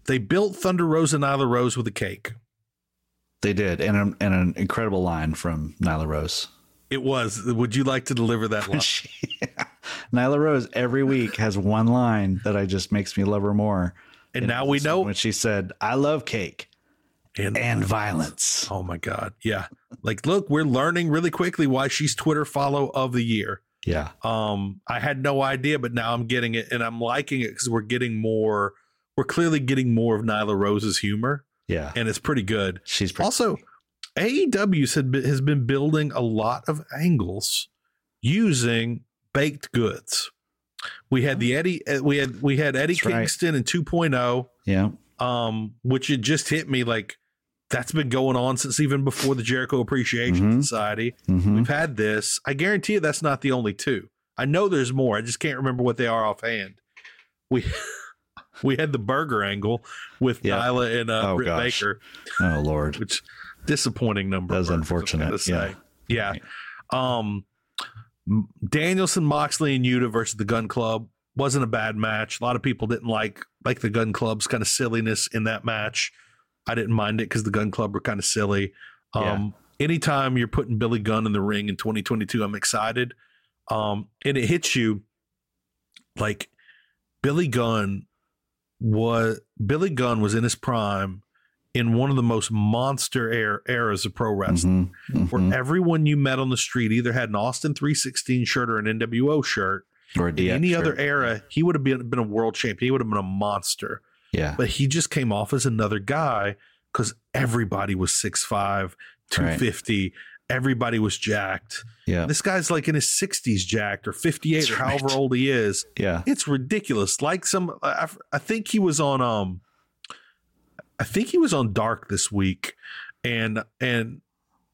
they built Thunder Rosa and Nyla Rose with a cake. They did. And, a, and an incredible line from Nyla Rose. It was. Would you like to deliver that line? Nyla Rose every week has one line that I just makes me love her more. And now we know when she said, "I love cake and, and violence." Oh my God. Yeah. Like, look, we're learning really quickly why she's Twitter follow of the year. Yeah, Um, I had no idea, but now I'm getting it and I'm liking it because we're getting more, we're clearly getting more of Nyla Rose's humor yeah. and it's pretty good. She's pretty, Also, AEW had been, has been building a lot of angles using baked goods. We had the Eddie, uh, we had we had Eddie That's right. Kingston in 2.0 yeah, um, which it just hit me like that's been going on since even before the Jericho Appreciation Mhm. Society. Mhm. We've had this. I guarantee you that's not the only two. I know there's more. I just can't remember what they are offhand. We we had the burger angle with Yeah. Nyla and uh, Oh, Britt gosh. Baker, Oh Lord, which disappointing number. That's of burgers, I'm unfortunate. Yeah. yeah. Um, Danielson, Moxley, and Yuta versus the Gunn Club wasn't a bad match. A lot of people didn't like like the Gunn Club's kind of silliness in that match. I didn't mind it because the Gunn Club were kind of silly. Um, anytime you're putting Billy Gunn in the ring in 2022, I'm excited. Um, and it hits you like Billy Gunn was Billy Gunn was in his prime in one of the most monster era, eras of pro wrestling Mhm. where Mhm. everyone you met on the street either had an Austin 316 shirt or an NWO shirt. or In any shirt. other era, he would have been, been a world champion. He would have been a monster. Yeah, But he just came off as another guy because everybody was 6'5, 250. Everybody was jacked. yeah, This guy's like in his 60s jacked or 58 That's or however right. old he is. yeah. It's ridiculous. Like some, I, I think he was on, um, I think he was on Dark this week, and and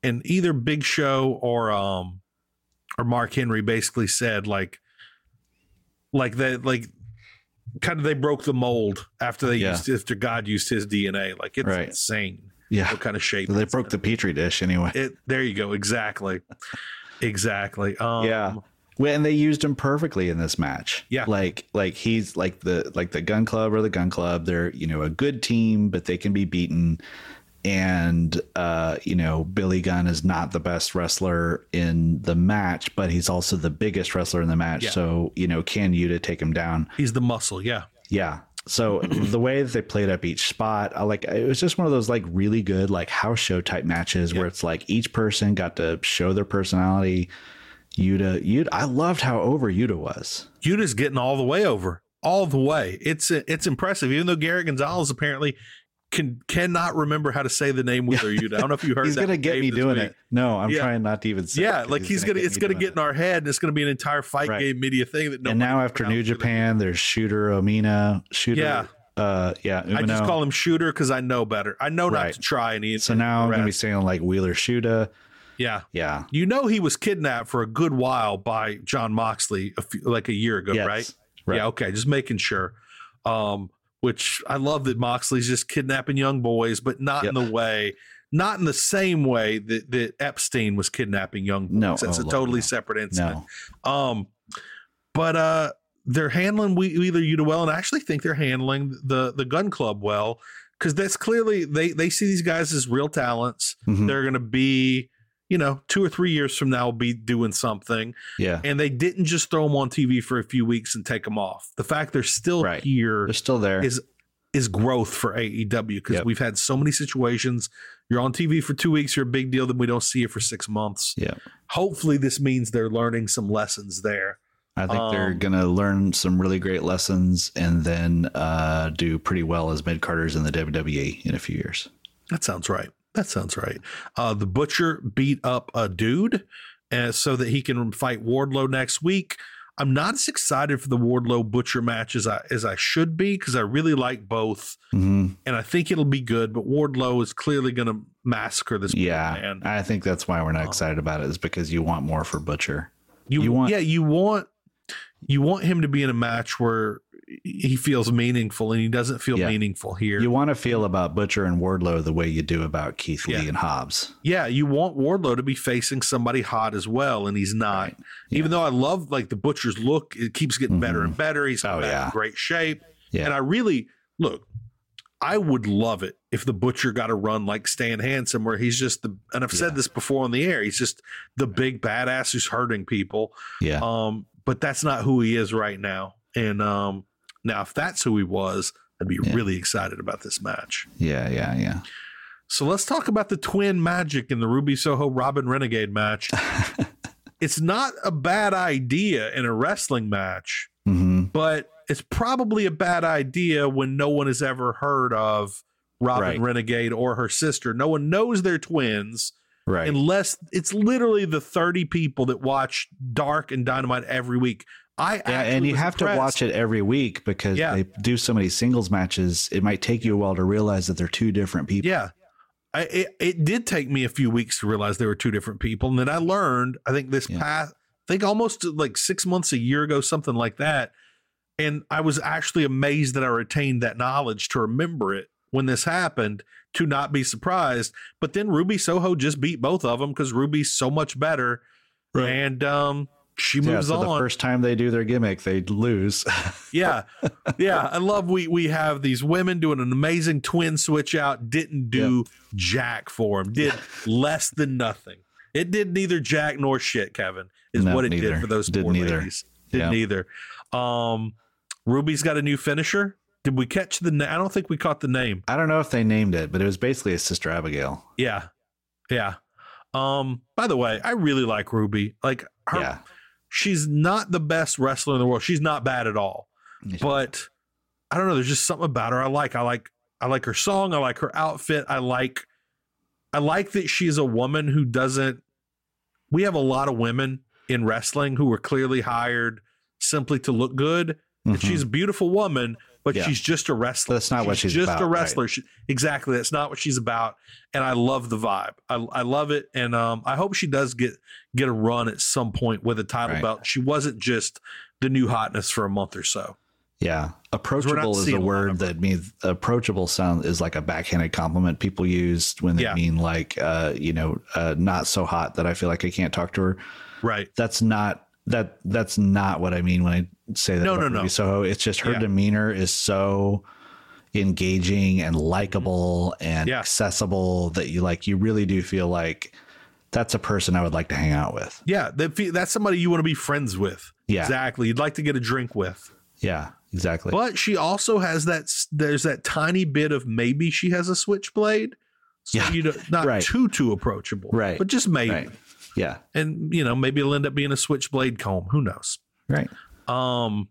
and either Big Show or um or Mark Henry basically said like like that like kind of they broke the mold after they Yeah. used after God used his DNA. Like it's Right. insane Yeah. what kind of shape They broke in. the petri dish anyway. It, there you go. Exactly. Exactly. Um, yeah. Well, and they used him perfectly in this match. Yeah. Like like he's like the like the gunn club or the gunn club. They're, you know, a good team, but they can be beaten. And uh, you know Billy Gunn is not the best wrestler in the match, but he's also the biggest wrestler in the match. Yeah. So you know, can Yuta take him down? He's the muscle. Yeah. Yeah. So the way that they played up each spot, I like it was just one of those like really good like house show type matches where it's like each person got to show their personality. Yuta, Yuta, I loved how over Yuta was. Yuta's getting all the way over, all the way. It's it's impressive. Even though Garrett Gonzalez apparently can cannot remember how to say the name Wheeler Yuta. I don't know if you heard. he's gonna get me doing week. it. No, I'm Yeah. trying not to even say. Yeah, it like he's gonna, it's gonna get it. in our head, and it's gonna be an entire fight Right. game media thing that. and now after New Japan, there's Shota Umino, Shooter. Yeah. uh, yeah. I just call him Shooter because I know better. I know not to try any. So now I'm gonna be saying like Wheeler Shooter. yeah. Yeah, You know he was kidnapped for a good while by Jon Moxley, a few, like a year ago, Yes. right? Right. Yeah. Okay. Just making sure. Um, which I love that Moxley's just kidnapping young boys, but not in the way, not in the same way that that Epstein was kidnapping young boys. No. That's Oh, a totally no. separate incident. no, Um, but uh, they're handling Wheeler Yuta well, and I actually think they're handling the the gunn club well because that's clearly they they see these guys as real talents. Mhm. They're going to be, you know, two or three years from now, be doing something, yeah, and they didn't just throw them on TV for a few weeks and take them off. The fact they're still Right. here they're still there. is is growth for AEW because Yep. we've had so many situations. You're on TV for two weeks, you're a big deal. Then we don't see you for six months. yeah, Hopefully, this means they're learning some lessons there. I think they're Um, gonna learn some really great lessons and then uh, do pretty well as mid carders in the WWE in a few years. That sounds right. That sounds right. Uh, the Butcher beat up a dude uh, so that he can fight Wardlow next week. I'm not as excited for the Wardlow Butcher match as I as I should be because I really like both, hmm and I think it'll be good. But Wardlow is clearly going to massacre this. Yeah, man. I think that's why we're not excited about it is because you want more for Butcher. You, You want- yeah, you want you want him to be in a match where he feels meaningful, and he doesn't feel Yeah. meaningful here. You want to feel about Butcher and Wardlow the way you do about Keith Yeah. Lee and Hobbs. yeah, you want Wardlow to be facing somebody hot as well, and he's not. Right. Even though I love like the butcher's look, it keeps getting better and better. He's Oh, yeah. in great shape, Yeah. and I really look. I would love it if the butcher got a run like Stan Hansen, where he's just the. And I've said this before on the air. He's just the big badass who's hurting people. Yeah. Um, but that's not who he is right now. And um, now if that's who he was, I'd be Yeah. really excited about this match. yeah, yeah, yeah. So let's talk about the twin magic in the Ruby Soho Robyn Renegade match. it's not a bad idea in a wrestling match, hmm but it's probably a bad idea when no one has ever heard of Robyn Right. Renegade or her sister. No one knows they're twins Right. unless it's literally the 30 people that watch Dark and Dynamite every week. I yeah, and you was have to watch it every week because Yeah. they do so many singles matches. It might take you a while to realize that they're two different people. Yeah. I, it, it did take me a few weeks to realize they were two different people. And then I learned, I think this Yeah. past, I think almost like six months, a year ago, something like that. And I was actually amazed that I retained that knowledge to remember it when this happened, to not be surprised. But then Ruby Soho just beat both of them because Ruby's so much better. Right. And um, she Yeah, moves so the first time they do their gimmick, they lose. Yeah. Yeah. I love we we have these women doing an amazing twin switch out. Didn't do jack for him. Did less than nothing. It did neither jack nor shit, Kevin, is No, what it neither. did for those Didn't poor either. ladies. Didn't Yeah. either. Um Ruby's got a new finisher. Did we catch the na- I don't think we caught the name. I don't know if they named it, but it was basically a sister Abigail. Yeah. Yeah. Um, by the way, I really like Ruby. Like her Yeah. She's not the best wrestler in the world. She's not bad at all. but I don't know. There's just something about her I like. I like I like her song. I like her outfit. I like I like that she's a woman who doesn't. We have a lot of women in wrestling who were clearly hired simply to look good, and Mhm. she's a beautiful woman, but Yeah. she's just a wrestler. That's not what she's just about, a right. wrestler. She, exactly. That's not what she's about. And I love the vibe. I, I love it, and um, I hope she does get get a run at some point with a title Right. belt. She wasn't just the new hotness for a month or so. Yeah. Approachable is a a word of that means approachable sound is like a backhanded compliment people use when they Yeah. mean like uh, you know, uh, not so hot that I feel like I can't talk to her. Right. That's not that that's not what I mean when I say that No, no, no. Soho. It's just her Yeah. demeanor is so engaging and likable and Yeah. accessible that you like you really do feel like that's a person I would like to hang out with. Yeah, that's somebody you want to be friends with. Yeah. exactly. You'd like to get a drink with. Yeah, exactly. But she also has that. There's that tiny bit of maybe she has a switchblade. So Yeah, you know, not right. too too approachable. Right. But just maybe. Right. Yeah. And you know, maybe it'll end up being a switchblade comb. Who knows? Right. Um.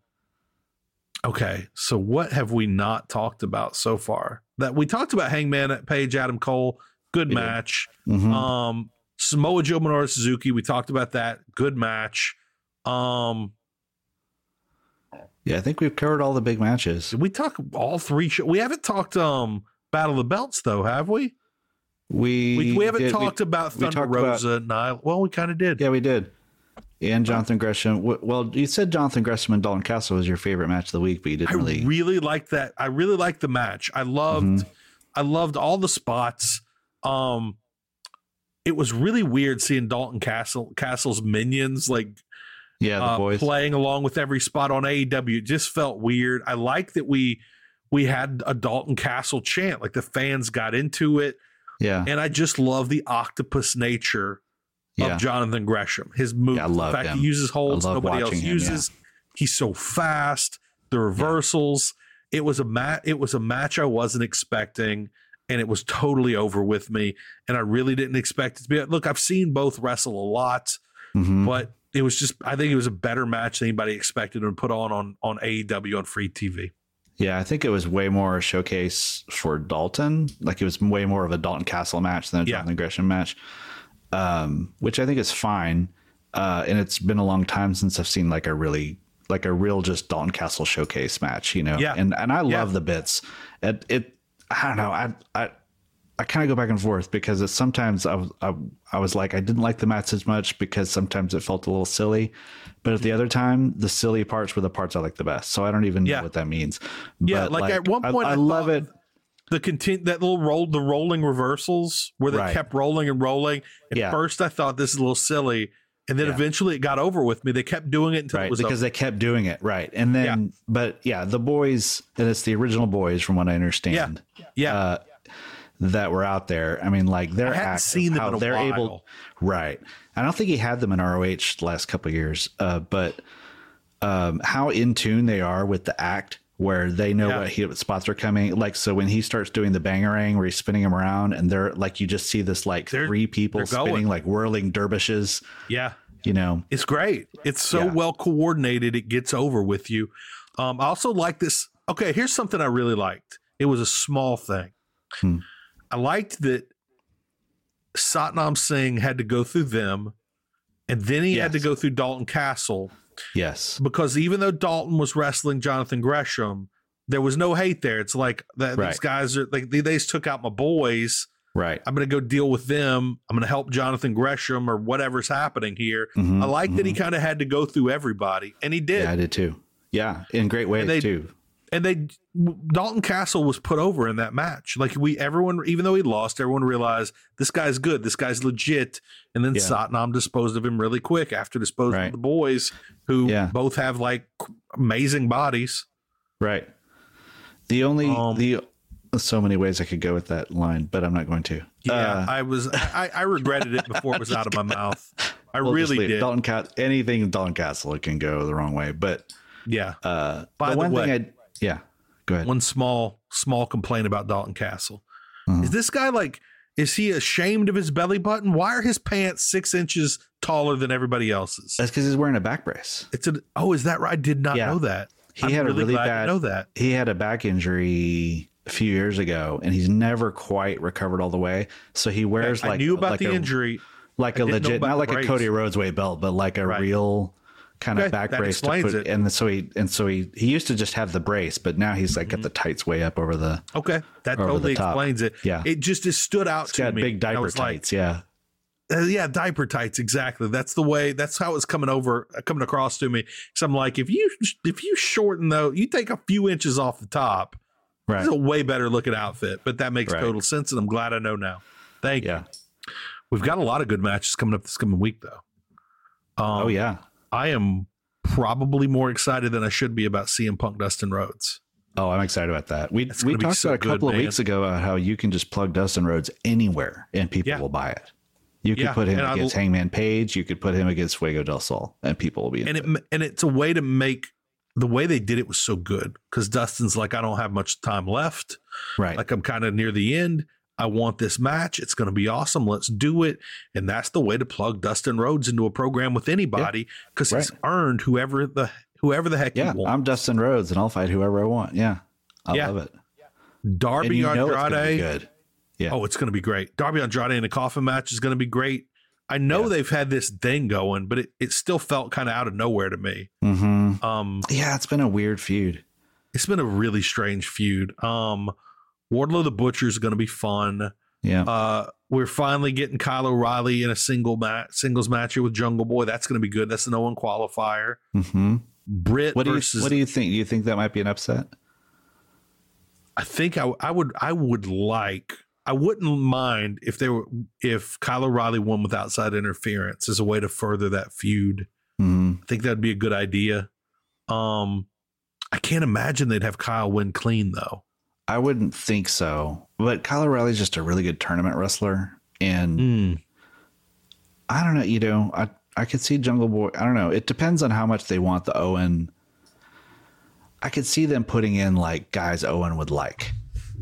Okay, so what have we not talked about so far? That we talked about Hangman Adam Page, Adam Cole, good did. match. Mhm. Um, Samoa Joe, Minoru Suzuki, we talked about that, good match. Um, Yeah, I think we've covered all the big matches. did we talk all three? Show- we haven't talked um Battle of the Belts though, have we? We We, we haven't did- talked about we Thunder talked about- Rosa and Nyla. Well, we kind of did. Yeah, we did. And Jonathan Gresham. Well, you said Jonathan Gresham and Dalton Castle was your favorite match of the week, but you didn't I really. really liked that. I really liked the match. I loved Mhm. I loved all the spots. Um it was really weird seeing Dalton Castle Castle's minions like yeah, the uh, boys. playing along with every spot on AEW. It just felt weird. I like that we we had a Dalton Castle chant, like the fans got into it. Yeah, And I just love the octopus nature yeah, of Jonathan Gresham. His move, Yeah, the fact him. he uses holds nobody else him, uses. He's so fast. The reversals. It was a mat. It was a match I wasn't expecting, and it was totally over with me. And I really didn't expect it to be. Look, I've seen both wrestle a lot, Mhm. but it was just. I think it was a better match than anybody expected and put on on on AEW on free TV. Yeah. I think it was way more a showcase for Dalton. Like it was way more of a Dalton Castle match than a Yeah. Jonathan Gresham match, um, which I think is fine. Uh, and it's been a long time since I've seen like a really like a real just Dalton Castle showcase match, you know. Yeah. And and I love Yeah. the bits. It it I don't know. I I I kind of go back and forth because it's sometimes I was I, I was like I didn't like the match as much because sometimes it felt a little silly, but at the other time the silly parts were the parts I like the best. So I don't even Yeah. know what that means. Yeah, But, like, at one point I, I love it. The content that little roll, the rolling reversals where they Right. kept rolling and rolling. At Yeah. first, I thought this is a little silly, and then Yeah. eventually it got over with me. They kept doing it until it was because over. they kept doing it right, and then but yeah, the boys and it's the original boys from what I understand. yeah. uh, that were out there. I mean, like they're seen them how they're while. able, right? I don't think he had them in ROH the last couple of years, uh, but um, how in tune they are with the act, where they know Yeah. what, he, what spots are coming. Like so, when he starts doing the bangerang, where he's spinning them around, and they're like you just see this like They're- three people they're going. spinning like whirling dervishes. yeah. You know, It's great. It's so Yeah. well coordinated. It gets over with you. Um, I also like this. Okay, here's something I really liked. It was a small thing. Hmm. I liked that Satnam Singh had to go through them, and then he had to go through Dalton Castle yes, because even though Dalton was wrestling Jonathan Gresham, there was no hate there. It's like that Right. these guys are like they, they just took out my boys. right, I'm going to go deal with them. I'm going to help Jonathan Gresham or whatever's happening here. Mhm, I like that he kind of had to go through everybody, and he did. yeah, I did too. Yeah, in great ways they- too. And they Dalton Castle was put over in that match. Like we, everyone, even though he lost, everyone realized this guy's good. This guy's legit. And then Yeah. Satnam disposed of him really quick after disposing Right. of the boys, who Yeah. both have like amazing bodies. Right. The only Um, the so many ways I could go with that line, but I'm not going to. Yeah, Uh, I was, I, I regretted it before it was out of my mouth. I we'll really did. Dalton Cat anything Dalton Castle it can go the wrong way, but yeah. uh, By the the one way- thing I yeah, go ahead. one small small complaint about Dalton Castle. Uh-huh. Is this guy like is he ashamed of his belly button? Why are his pants six inches taller than everybody else's? That's because he's wearing a back brace. It's a oh, is that right? I did not Yeah. know that. He I'm had really a really bad know that. He had a back injury a few years ago, and he's never quite recovered all the way. So he wears I like knew about like the a- injury. like I a legit, not like a. Cody Rhodes weight belt, but like a Right. real kind of back that brace to put. it. And so he and so he he used to just have the brace, but now he's like got the tights way up over the. Okay, that totally explains it. Yeah. it just stood out He's to got me. big diaper was like, tights. yeah, uh, yeah, diaper tights. Exactly. That's the way. That's how it's coming over, uh, coming across to me. Because I'm like, if you if you shorten though, you take a few inches off the top. right. It's a way better looking outfit, but that makes Right. total sense, and I'm glad I know now. Thank Yeah. you. We've got a lot of good matches coming up this coming week, though. Um, oh yeah. I am probably more excited than I should be about CM Punk Dustin Rhodes. Oh, I'm excited about that. We That's we talked so about a couple good, of man. weeks ago about how you can just plug Dustin Rhodes anywhere and people Yeah. will buy it. You could Yeah, put him and I against Hangman Page. You could put him against Fuego del Sol, and people will be. and into it and it's a way to make the way they did it was so good because Dustin's like, I don't have much time left. right. Like I'm kind of near the end. I want this match. It's going to be awesome. Let's do it. And that's the way to plug Dustin Rhodes into a program with anybody because he's Right. earned whoever the whoever the heck yeah, he wants. I'm Dustin Rhodes, and I'll fight whoever I want. Yeah, I Yeah. love it. Darby and you Andrade. good. Yeah. Oh, it's going to be great. Darby Andrade in a coffin match is going to be great. I know Yeah. they've had this thing going, but it, it still felt kind of out of nowhere to me. hmm Um, Yeah, it's been a weird feud. it's been a really strange feud. Um, Wardlow the Butcher is going to be fun. Yeah. Uh, we're finally getting Kyle O'Reilly in a single match, singles match here with Jungle Boy. That's going to be good. That's the no one qualifier. hmm Britt What do you versus. What do you think? Do you think that might be an upset? I think I, I would. I would like. I wouldn't mind if they were if Kyle O'Reilly won with outside interference as a way to further that feud. hmm I think that'd be a good idea. Um, I can't imagine they'd have Kyle win clean though. I wouldn't think so. But Kyle O'Reilly's just a really good tournament wrestler, and Mm. I don't know. You know, I I could see Jungle Boy. I don't know. It depends on how much they want the Owen. I could see them putting in like guys Owen would like,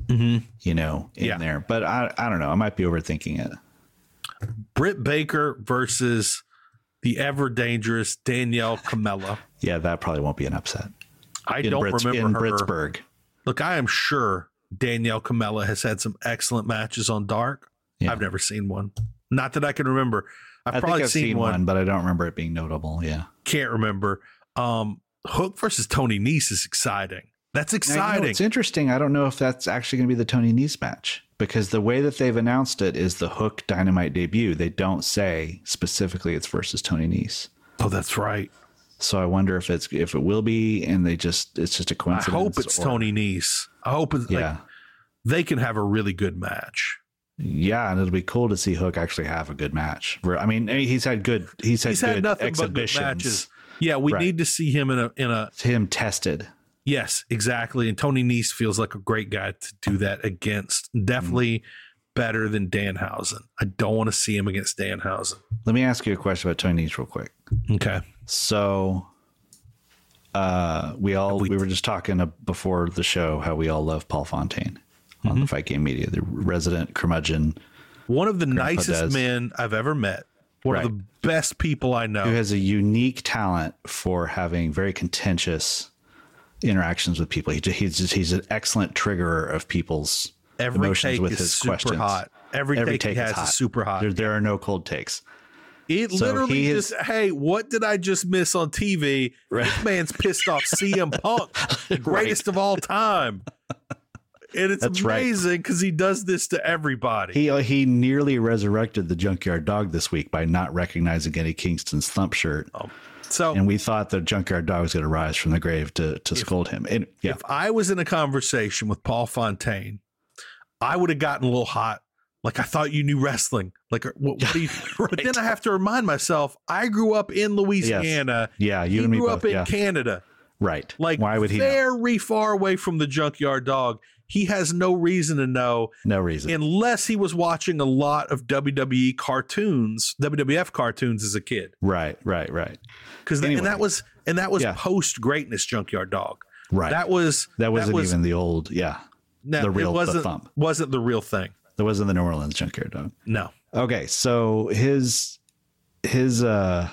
Mm-hmm. you know, in Yeah. there. But I I don't know. I might be overthinking it. Britt Baker versus the ever dangerous Danielle Kamela. Yeah, that probably won't be an upset. I in don't Brits- remember in her. Britsburg. Look, I am sure Danielle Kamela has had some excellent matches on Dark. Yeah. I've never seen one. Not that I can remember. I've I probably I've seen, seen, one. one, but I don't remember it being notable. Yeah. Can't remember. Um, Hook versus Tony Nese is exciting. That's Now, you know, exciting. it's interesting. I don't know if that's actually going to be the Tony Nese match because the way that they've announced it is the Hook Dynamite debut. They don't say specifically it's versus Tony Nese. oh, that's right. So I wonder if it's if it will be, and they just it's just a coincidence. I hope it's or- Tony Nese. I hope it's Yeah, like they can have a really good match. yeah, and it'll be cool to see Hook actually have a good match. I mean, he's had good he's had He's good had nothing but good matches. Yeah, we Right. need to see him in a in a Him tested. Yes, exactly. And Tony Nese feels like a great guy to do that against. Definitely mm. better than Danhausen. I don't want to see him against Danhausen. Let me ask you a question about Tony Nese real quick. Okay. So, uh, we all We- we, were just talking uh, before the show how we all love Paul Fontaine on Mm-hmm. the Fight Game Media, the resident curmudgeon One of the nicest does. men I've ever met. One Right. of the best people I know. who has a unique talent for having very contentious interactions with people. He, he's just, he's an excellent triggerer of people's Every emotions take with is his super questions. hot. Every, take, he is has hot. is super hot. There, there are no cold takes. It So literally he is- just, hey, what did I just miss on TV? This man's pissed off CM Punk, the greatest of all time. And it's That's amazing because he does this to everybody. He uh, he nearly resurrected the Junkyard Dog this week by not recognizing Eddie Kingston's thump shirt, so and we thought the Junkyard Dog was going to rise from the grave to to scold him. And yeah, if I was in a conversation with Paul Fontaine, I would have gotten a little hot. Like I thought you knew wrestling. Like what, what do you? But then I have to remind myself I grew up in Louisiana. yeah, you he and me grew both. up in yeah, Canada. right. Like why would he? know? Very far away from the Junkyard Dog. He has no reason to know No reason. unless he was watching a lot of WWE cartoons, WWF cartoons as a kid. right, right, right, Because Anyway. and that was and that was Yeah. post greatness Junkyard Dog. right. That was that wasn't was, even the old. Yeah, no, the real- it the wasn't thump. wasn't the real thing. That wasn't the New Orleans Junkyard Dog. No. Okay, so his his uh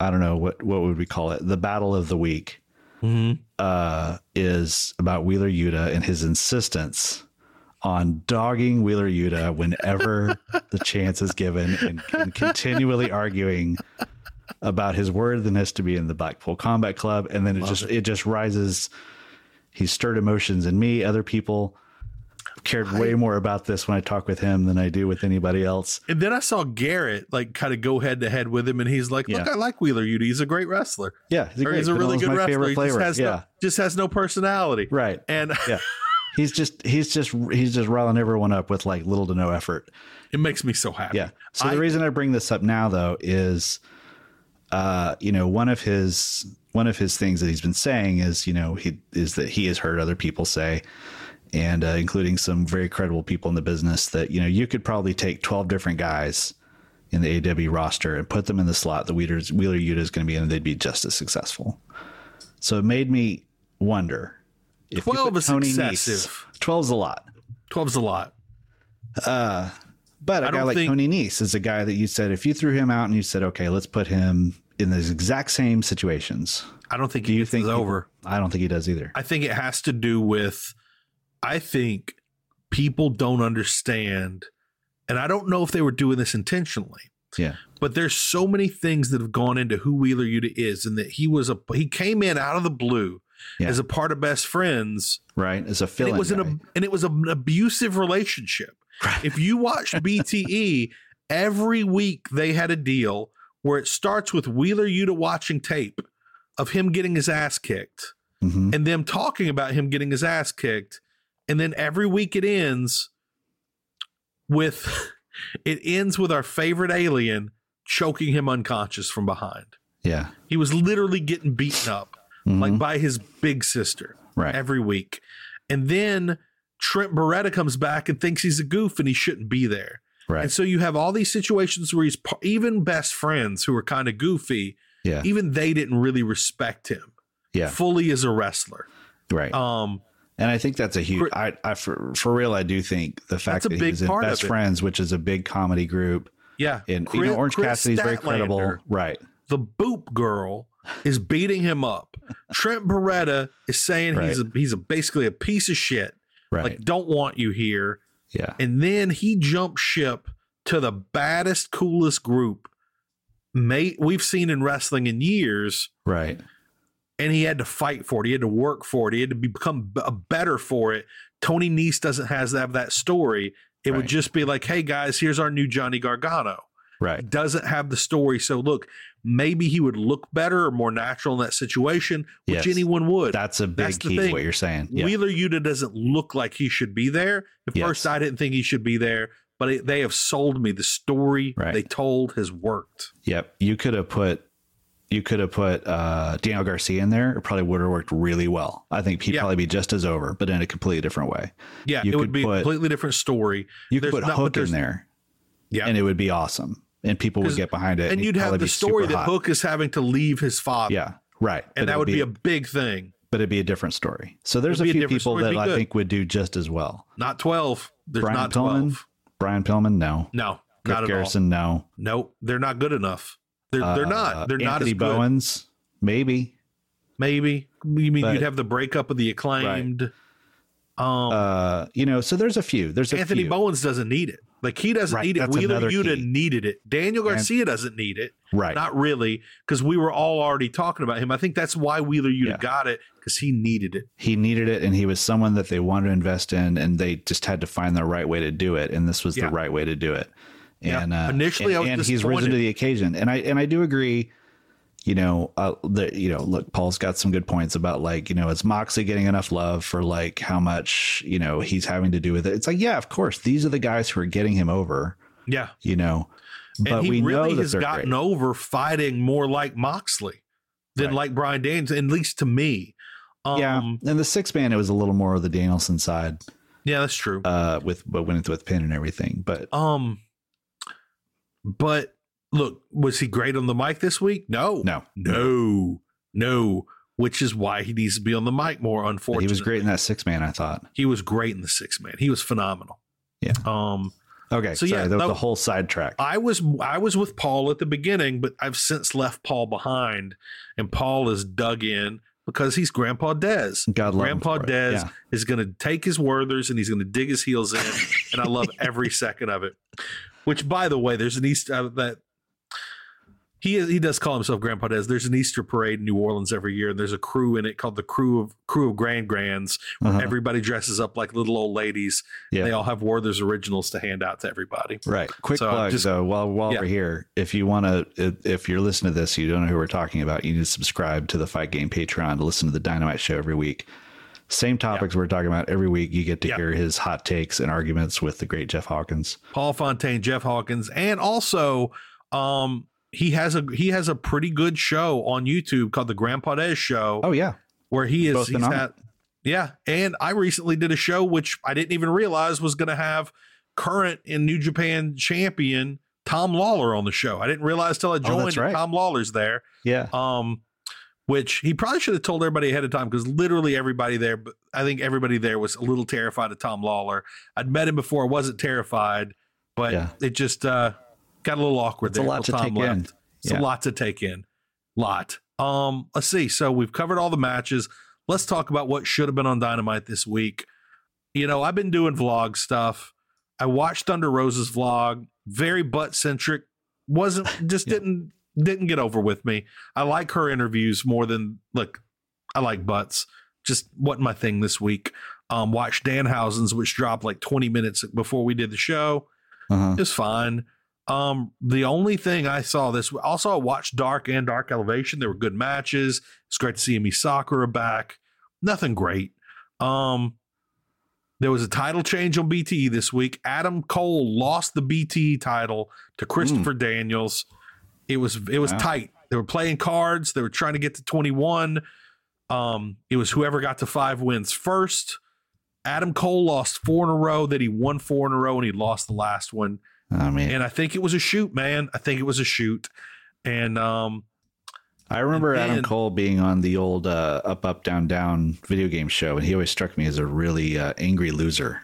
I don't know what what would we call it? The battle of the week uh is about Wheeler Yuta and his insistence on dogging Wheeler Yuta whenever the chance is given and, and continually arguing about his worthiness to be in the Blackpool Combat Club and then it just it. just rises he stirred emotions in me other people cared way more about this when I talk with him than I do with anybody else. And then I saw Garrett like kind of go head to head with him, and he's like, "Look, Yeah. I like Wheeler Yuta. He's a great wrestler. Yeah, he's a, great, he's a really good wrestler. He just has yeah, no just has no personality. right. And Yeah, he's just he's just he's just riling everyone up with like little to no effort. it makes me so happy. Yeah. So I- the reason I bring this up now though is, uh, you know, one of his one of his things that he's been saying is, you know, he is that he has heard other people say, and uh, including some very credible people in the business, that you know you could probably take twelve different guys in the AEW roster and put them in the slot the Wheeler's, Wheeler Yuta is going to be in, and they'd be just as successful. So it made me wonder if you 12 is Tony excessive. Nese, 12's a lot. 12's a lot. Uh, but I a guy like think- Tony Nese is a guy that you said if you threw him out and you said, okay, let's put him in those exact same situations. I don't think Do he you think he- over. I don't think he does either. I think it has to do with I think people don't understand and I don't know if they were doing this intentionally. Yeah. But there's so many things that have gone into who Wheeler Yuta is and that he was a he came in out of the blue Yeah. as a part of best friends Right. As a fill it was an ab- and it was an abusive relationship. If you watch BTE, every week they had a deal where it starts with Wheeler Yuta watching tape of him getting his ass kicked Mhm. and them talking about him getting his ass kicked. And then every week it ends with it ends with our favorite alien choking him unconscious from behind. Yeah. He was literally getting beaten up like by his big sister Mm-hmm. Right. every week. And then Trent Beretta comes back and thinks he's a goof and he shouldn't be there. Right. And so you have all these situations where he's even best friends who are kind of goofy, Yeah. even they didn't really respect him Yeah. fully as a wrestler. Right. Um, And I think that's a huge. I, I for, for real, I do think the fact that big he was in Best. Friends, which is a big comedy group, yeah. and you know Orange Chris Cassidy's very credible, right? The boop girl is beating him up. Trent Beretta is saying he's a, he's a basically a piece of shit. Right. Like don't want you here. Yeah. And then he jumps ship to the baddest, coolest group mate we've seen in wrestling in years. Right. And he had to fight for it. He had to work for it. He had to become better for it. Tony Nese doesn't has have that story. It would just be like, "Hey guys, here's our new Johnny Gargano." Right. Doesn't have the story. So look, maybe he would look better or more natural in that situation, which Yes. anyone would. That's a big That's key to thing. what you're saying. Yeah. Wheeler Yuta doesn't look like he should be there. At Yes. first, I didn't think he should be there, but it, they have sold me. The story Right. they told has worked. Yep. You could have put you could have put uh Daniel Garcia in there. It probably would have worked really well. I think he'd Yeah. probably be just as over, but in a completely different way. Yeah, You it would be a completely different story. You could There's put not- Hook in there, Yeah, and it would be awesome, and people would get behind it, and he'd you'd have the story that hot. Hook is having to leave his father. Yeah. Right. and But that would be, a big thing. but it'd be a different story. So there's It'd a be a few people that I think would do just as well. Not twelve. There's Brian not Pillman, twelve. Brian Pillman, no. No, Griff not at Garrison, no. all. Nope, they're not good enough. They're they're Uh, not. They're not Anthony as good. Bowens, maybe. Maybe you mean But- you'd have the breakup of the acclaimed. Right. Um, Uh, you know, so there's a few. There's a Anthony few. Bowens doesn't need it. Like he doesn't Right, need it. Wheeler Yuta key. needed it. Daniel And- Garcia doesn't need it. Right. Not really, because we were all already talking about him. I think that's why Wheeler Yuta Yeah. got it because he needed it. he needed it and he was someone that they wanted to invest in and they just had to find the right way to do it and this was Yeah. the right way to do it. And uh, Initially, I and, was and he's risen to the occasion and i and i do agree you know uh, the you know look paul's got some good points about like you know is moxley getting enough love for like how much you know he's having to do with it it's like yeah of course these are the guys who are getting him over Yeah, you know but and he we really has gotten great. over fighting more like Moxley than Right. like Brian Daniels, at least to me. Um, yeah and the six man it was a little more of the danielson side yeah, that's true. uh with but went with pin and everything but Um, but look, was he great on the mic this week? No, no no, no. Which is why he needs to be on the mic more. Unfortunately, he was great in that six man i thought He was great in the six man. He was phenomenal. Yeah. Um, Okay, So, so yeah, that was the whole sidetrack. I was I was with Paul at the beginning, but I've since left Paul behind, and Paul is dug in because he's Grandpa Dez. God love Grandpa Dez yeah. is going to take his Werthers and he's going to dig his heels in, and I love every second of it. Which, by the way, there's an Easter uh, that he is, he does call himself Grandpa Dez. There's an Easter parade in New Orleans every year, and there's a crew in it called the Crew of Crew of Grand Grands. Where Uh-huh. Everybody dresses up like little old ladies. Yeah. They all have Werther's originals to hand out to everybody. Right. Quick So, plug just- though. While while yeah. we're here, if you want to, if you're listening to this, you don't know who we're talking about. You need to subscribe to the Fight Game Patreon to listen to the Dynamite Show every week. Same topics we're talking about every week. You get to Yeah. hear his hot takes and arguments with the great Jeff Hawkins. Paul Fontaine, Jeff Hawkins, and also um he has a he has a pretty good show on YouTube called the Grandpa Des Show. Oh yeah, where he is he's had yeah and i recently did a show which i didn't even realize was going to have current in new japan champion tom lawlor on the show i didn't realize till i Oh, joined that's right. tom lawlor's there yeah. um which he probably should have told everybody ahead of time because literally everybody there but i think everybody there was a little terrified of tom lawlor. I'd met him before i wasn't terrified but Yeah. it just uh got a little awkward It's a lot to Tom take in. it's Yeah. a lot to take in. Lot. Um let's see. So we've covered all the matches. Let's talk about what should have been on dynamite this week. You know i've been doing vlog stuff. I watched thunder rosa's vlog. Very butt centric wasn't just didn't didn't get over with me i like her interviews more than look i like butts just wasn't my thing this week um watched danhausen's which dropped like 20 minutes before we did the show Uh-huh. it was fine. Um, the only thing I saw this also I watched Dark and Dark Elevation. There were good matches. It's great to see Emi Sakura back. Nothing great. Um, there was a title change on BTE this week. Adam Cole lost the BTE title to Christopher Daniels. It was it was Wow. tight. They were playing cards. They were trying to get to 21. Um, it was whoever got to five wins first. Adam Cole lost four in a row. Then he won four in a row, and he lost the last one. I mean, And I think it was a shoot, man. I think it was a shoot. And um, I remember and- Adam Cole being on the old uh, Up Up Down Down video game show, and he always struck me as a really uh, angry loser.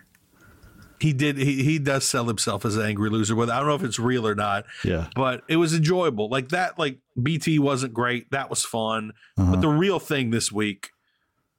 He did he he does sell himself as an angry loser. Whether I don't know if it's real or not, Yeah. but it was enjoyable. Like that, like BT wasn't great. That was fun. Uh-huh. But the real thing this week,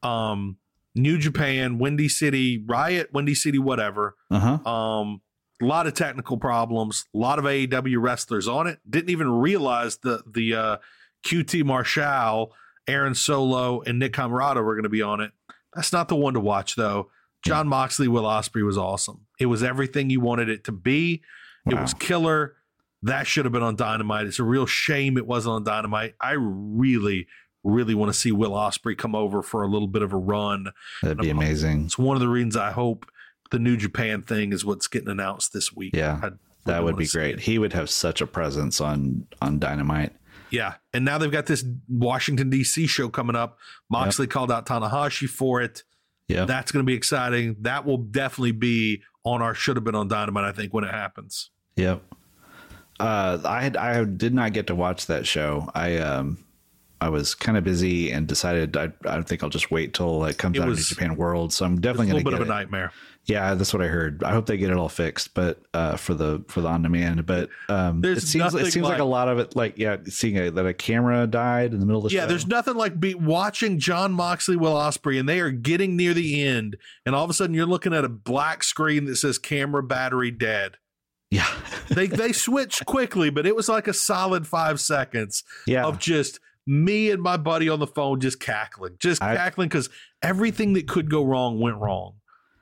um, New Japan, Windy City, Riot, Windy City, whatever. Uh huh. Um, a lot of technical problems, a lot of AEW wrestlers on it. Didn't even realize the the uh, QT Marshall, Aaron Solo, and Nick Comoroto were going to be on it. That's not the one to watch though. Jon Moxley, Will Ospreay was awesome. It was everything you wanted it to be. It was killer. That should have been on Dynamite. It's a real shame it wasn't on Dynamite. I really, really want to see Will Ospreay come over for a little bit of a run. That'd be amazing. It's one of the reasons I hope the New Japan thing is what's getting announced this week. Yeah, I'd that would be great. He would have such a presence on on Dynamite. Yeah. And now they've got this Washington, D.C. show coming up. Moxley called out Tanahashi for it. Yeah. That's going to be exciting. That will definitely be on our should have been on Dynamite, I think, when it happens. Yep. Uh, I had I did not get to watch that show. I um I was kind of busy and decided I I think I'll just wait till it comes It out of Japan World. So I'm It's a definitely little going bit to of a it. nightmare. Yeah, that's what I heard. I hope they get it all fixed, but uh, for the for the on demand. But um, There's it seems it seems like, like- a lot of it. Like yeah, seeing a, that a camera died in the middle of the Yeah, show. there's nothing like be watching Jon Moxley, Will Ospreay, and they are getting near the end, and all of a sudden you're looking at a black screen that says camera battery dead. yeah They they switched quickly, but it was like a solid five seconds yeah of just me and my buddy on the phone just cackling, just cackling because everything that could go wrong went wrong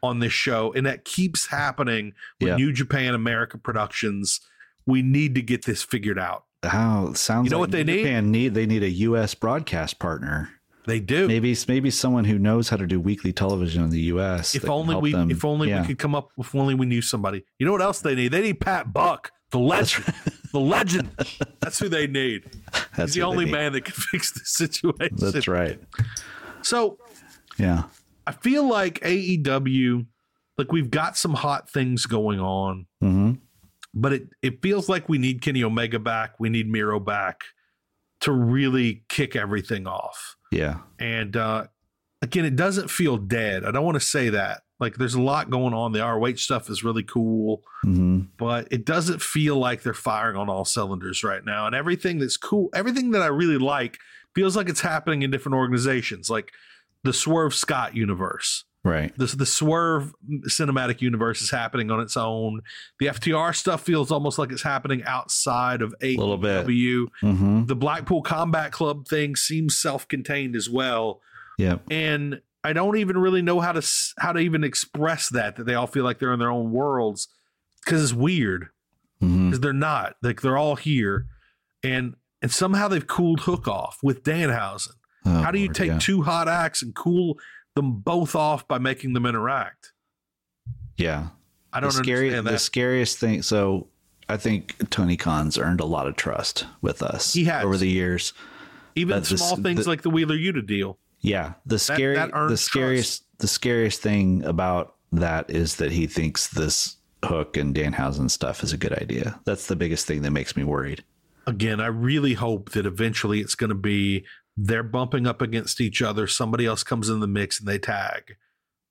on this show, and that keeps happening with Yeah. New Japan America Productions. We need to get this figured out. How sounds You know like what they New need? Japan need they need a U.S. broadcast partner. They do. Maybe maybe someone who knows how to do weekly television in the U.S. if only we them. if only Yeah. we could come up if only we knew somebody you know what else they need they need pat buck the legend the legend that's who they need That's he's the only man that can fix the situation That's right. so Yeah. I feel like aew like we've got some hot things going on hmm but it it feels like we need kenny omega back we need miro back to really kick everything off Yeah. and uh, again, it doesn't feel dead. I don't want to say that. Like, there's a lot going on. The ROH stuff is really cool, hmm but it doesn't feel like they're firing on all cylinders right now. And everything that's cool, everything that I really like, feels like it's happening in different organizations, like the Swerve Scott universe. Right. The, the Swerve cinematic universe is happening on its own. The FTR stuff feels almost like it's happening outside of AEW. Little bit. hmm The Blackpool Combat Club thing seems self-contained as well Yeah. and I don't even really know how to how to even express that that they all feel like they're in their own worlds because it's weird because they're not like they're all here and and somehow they've cooled Hook off with Danhausen. Oh, how do you Lord, take yeah. two hot acts and cool them both off by making them interact? Yeah. I don't the scary, understand The scariest thing. So I think Tony Khan's earned a lot of trust with us He has. over the years. Even small things the- like the Wheeler Yuta deal. Yeah, the scary, that earns the scariest, the scariest thing about that is that he thinks this Hook and Danhausen stuff is a good idea. That's the biggest thing that makes me worried. Again, I really hope that eventually it's going to be they're bumping up against each other. Somebody else comes in the mix and they tag.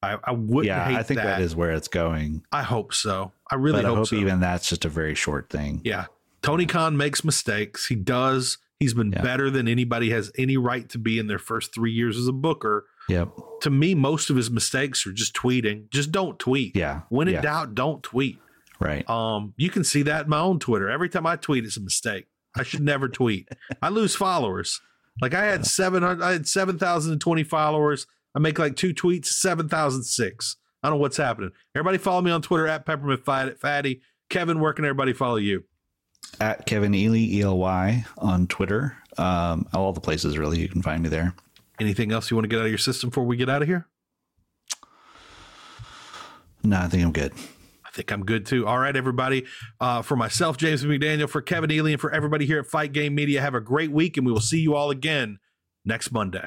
I, I wouldn't yeah, I think that. that is where it's going. I hope so. I really but I hope, hope so. even that's just a very short thing. Yeah. Tony Khan makes mistakes. He does. He's been Yeah. better than anybody has any right to be in their first three years as a booker. Yep. To me, most of his mistakes are just tweeting. Just don't tweet. Yeah. When in Yeah. doubt, don't tweet. Right. Um, you can see that in my own Twitter. Every time I tweet, it's a mistake. I should never tweet. I lose followers. Like I had seven hundred, I had seven thousand and twenty followers. I make like two tweets, seven thousand six. I don't know what's happening. Everybody follow me on Twitter at Peppermint Fat- Fatty. Kevin, where can everybody follow you? At Kevin Ely E L Y on Twitter. Um, all the places really you can find me there. Anything else you want to get out of your system before we get out of here? No, I think I'm good. Think I'm good too. All right, everybody. Uh, for myself, James McDaniel, for Kevin Ely, and for everybody here at Fight Game Media, have a great week, and we will see you all again next Monday.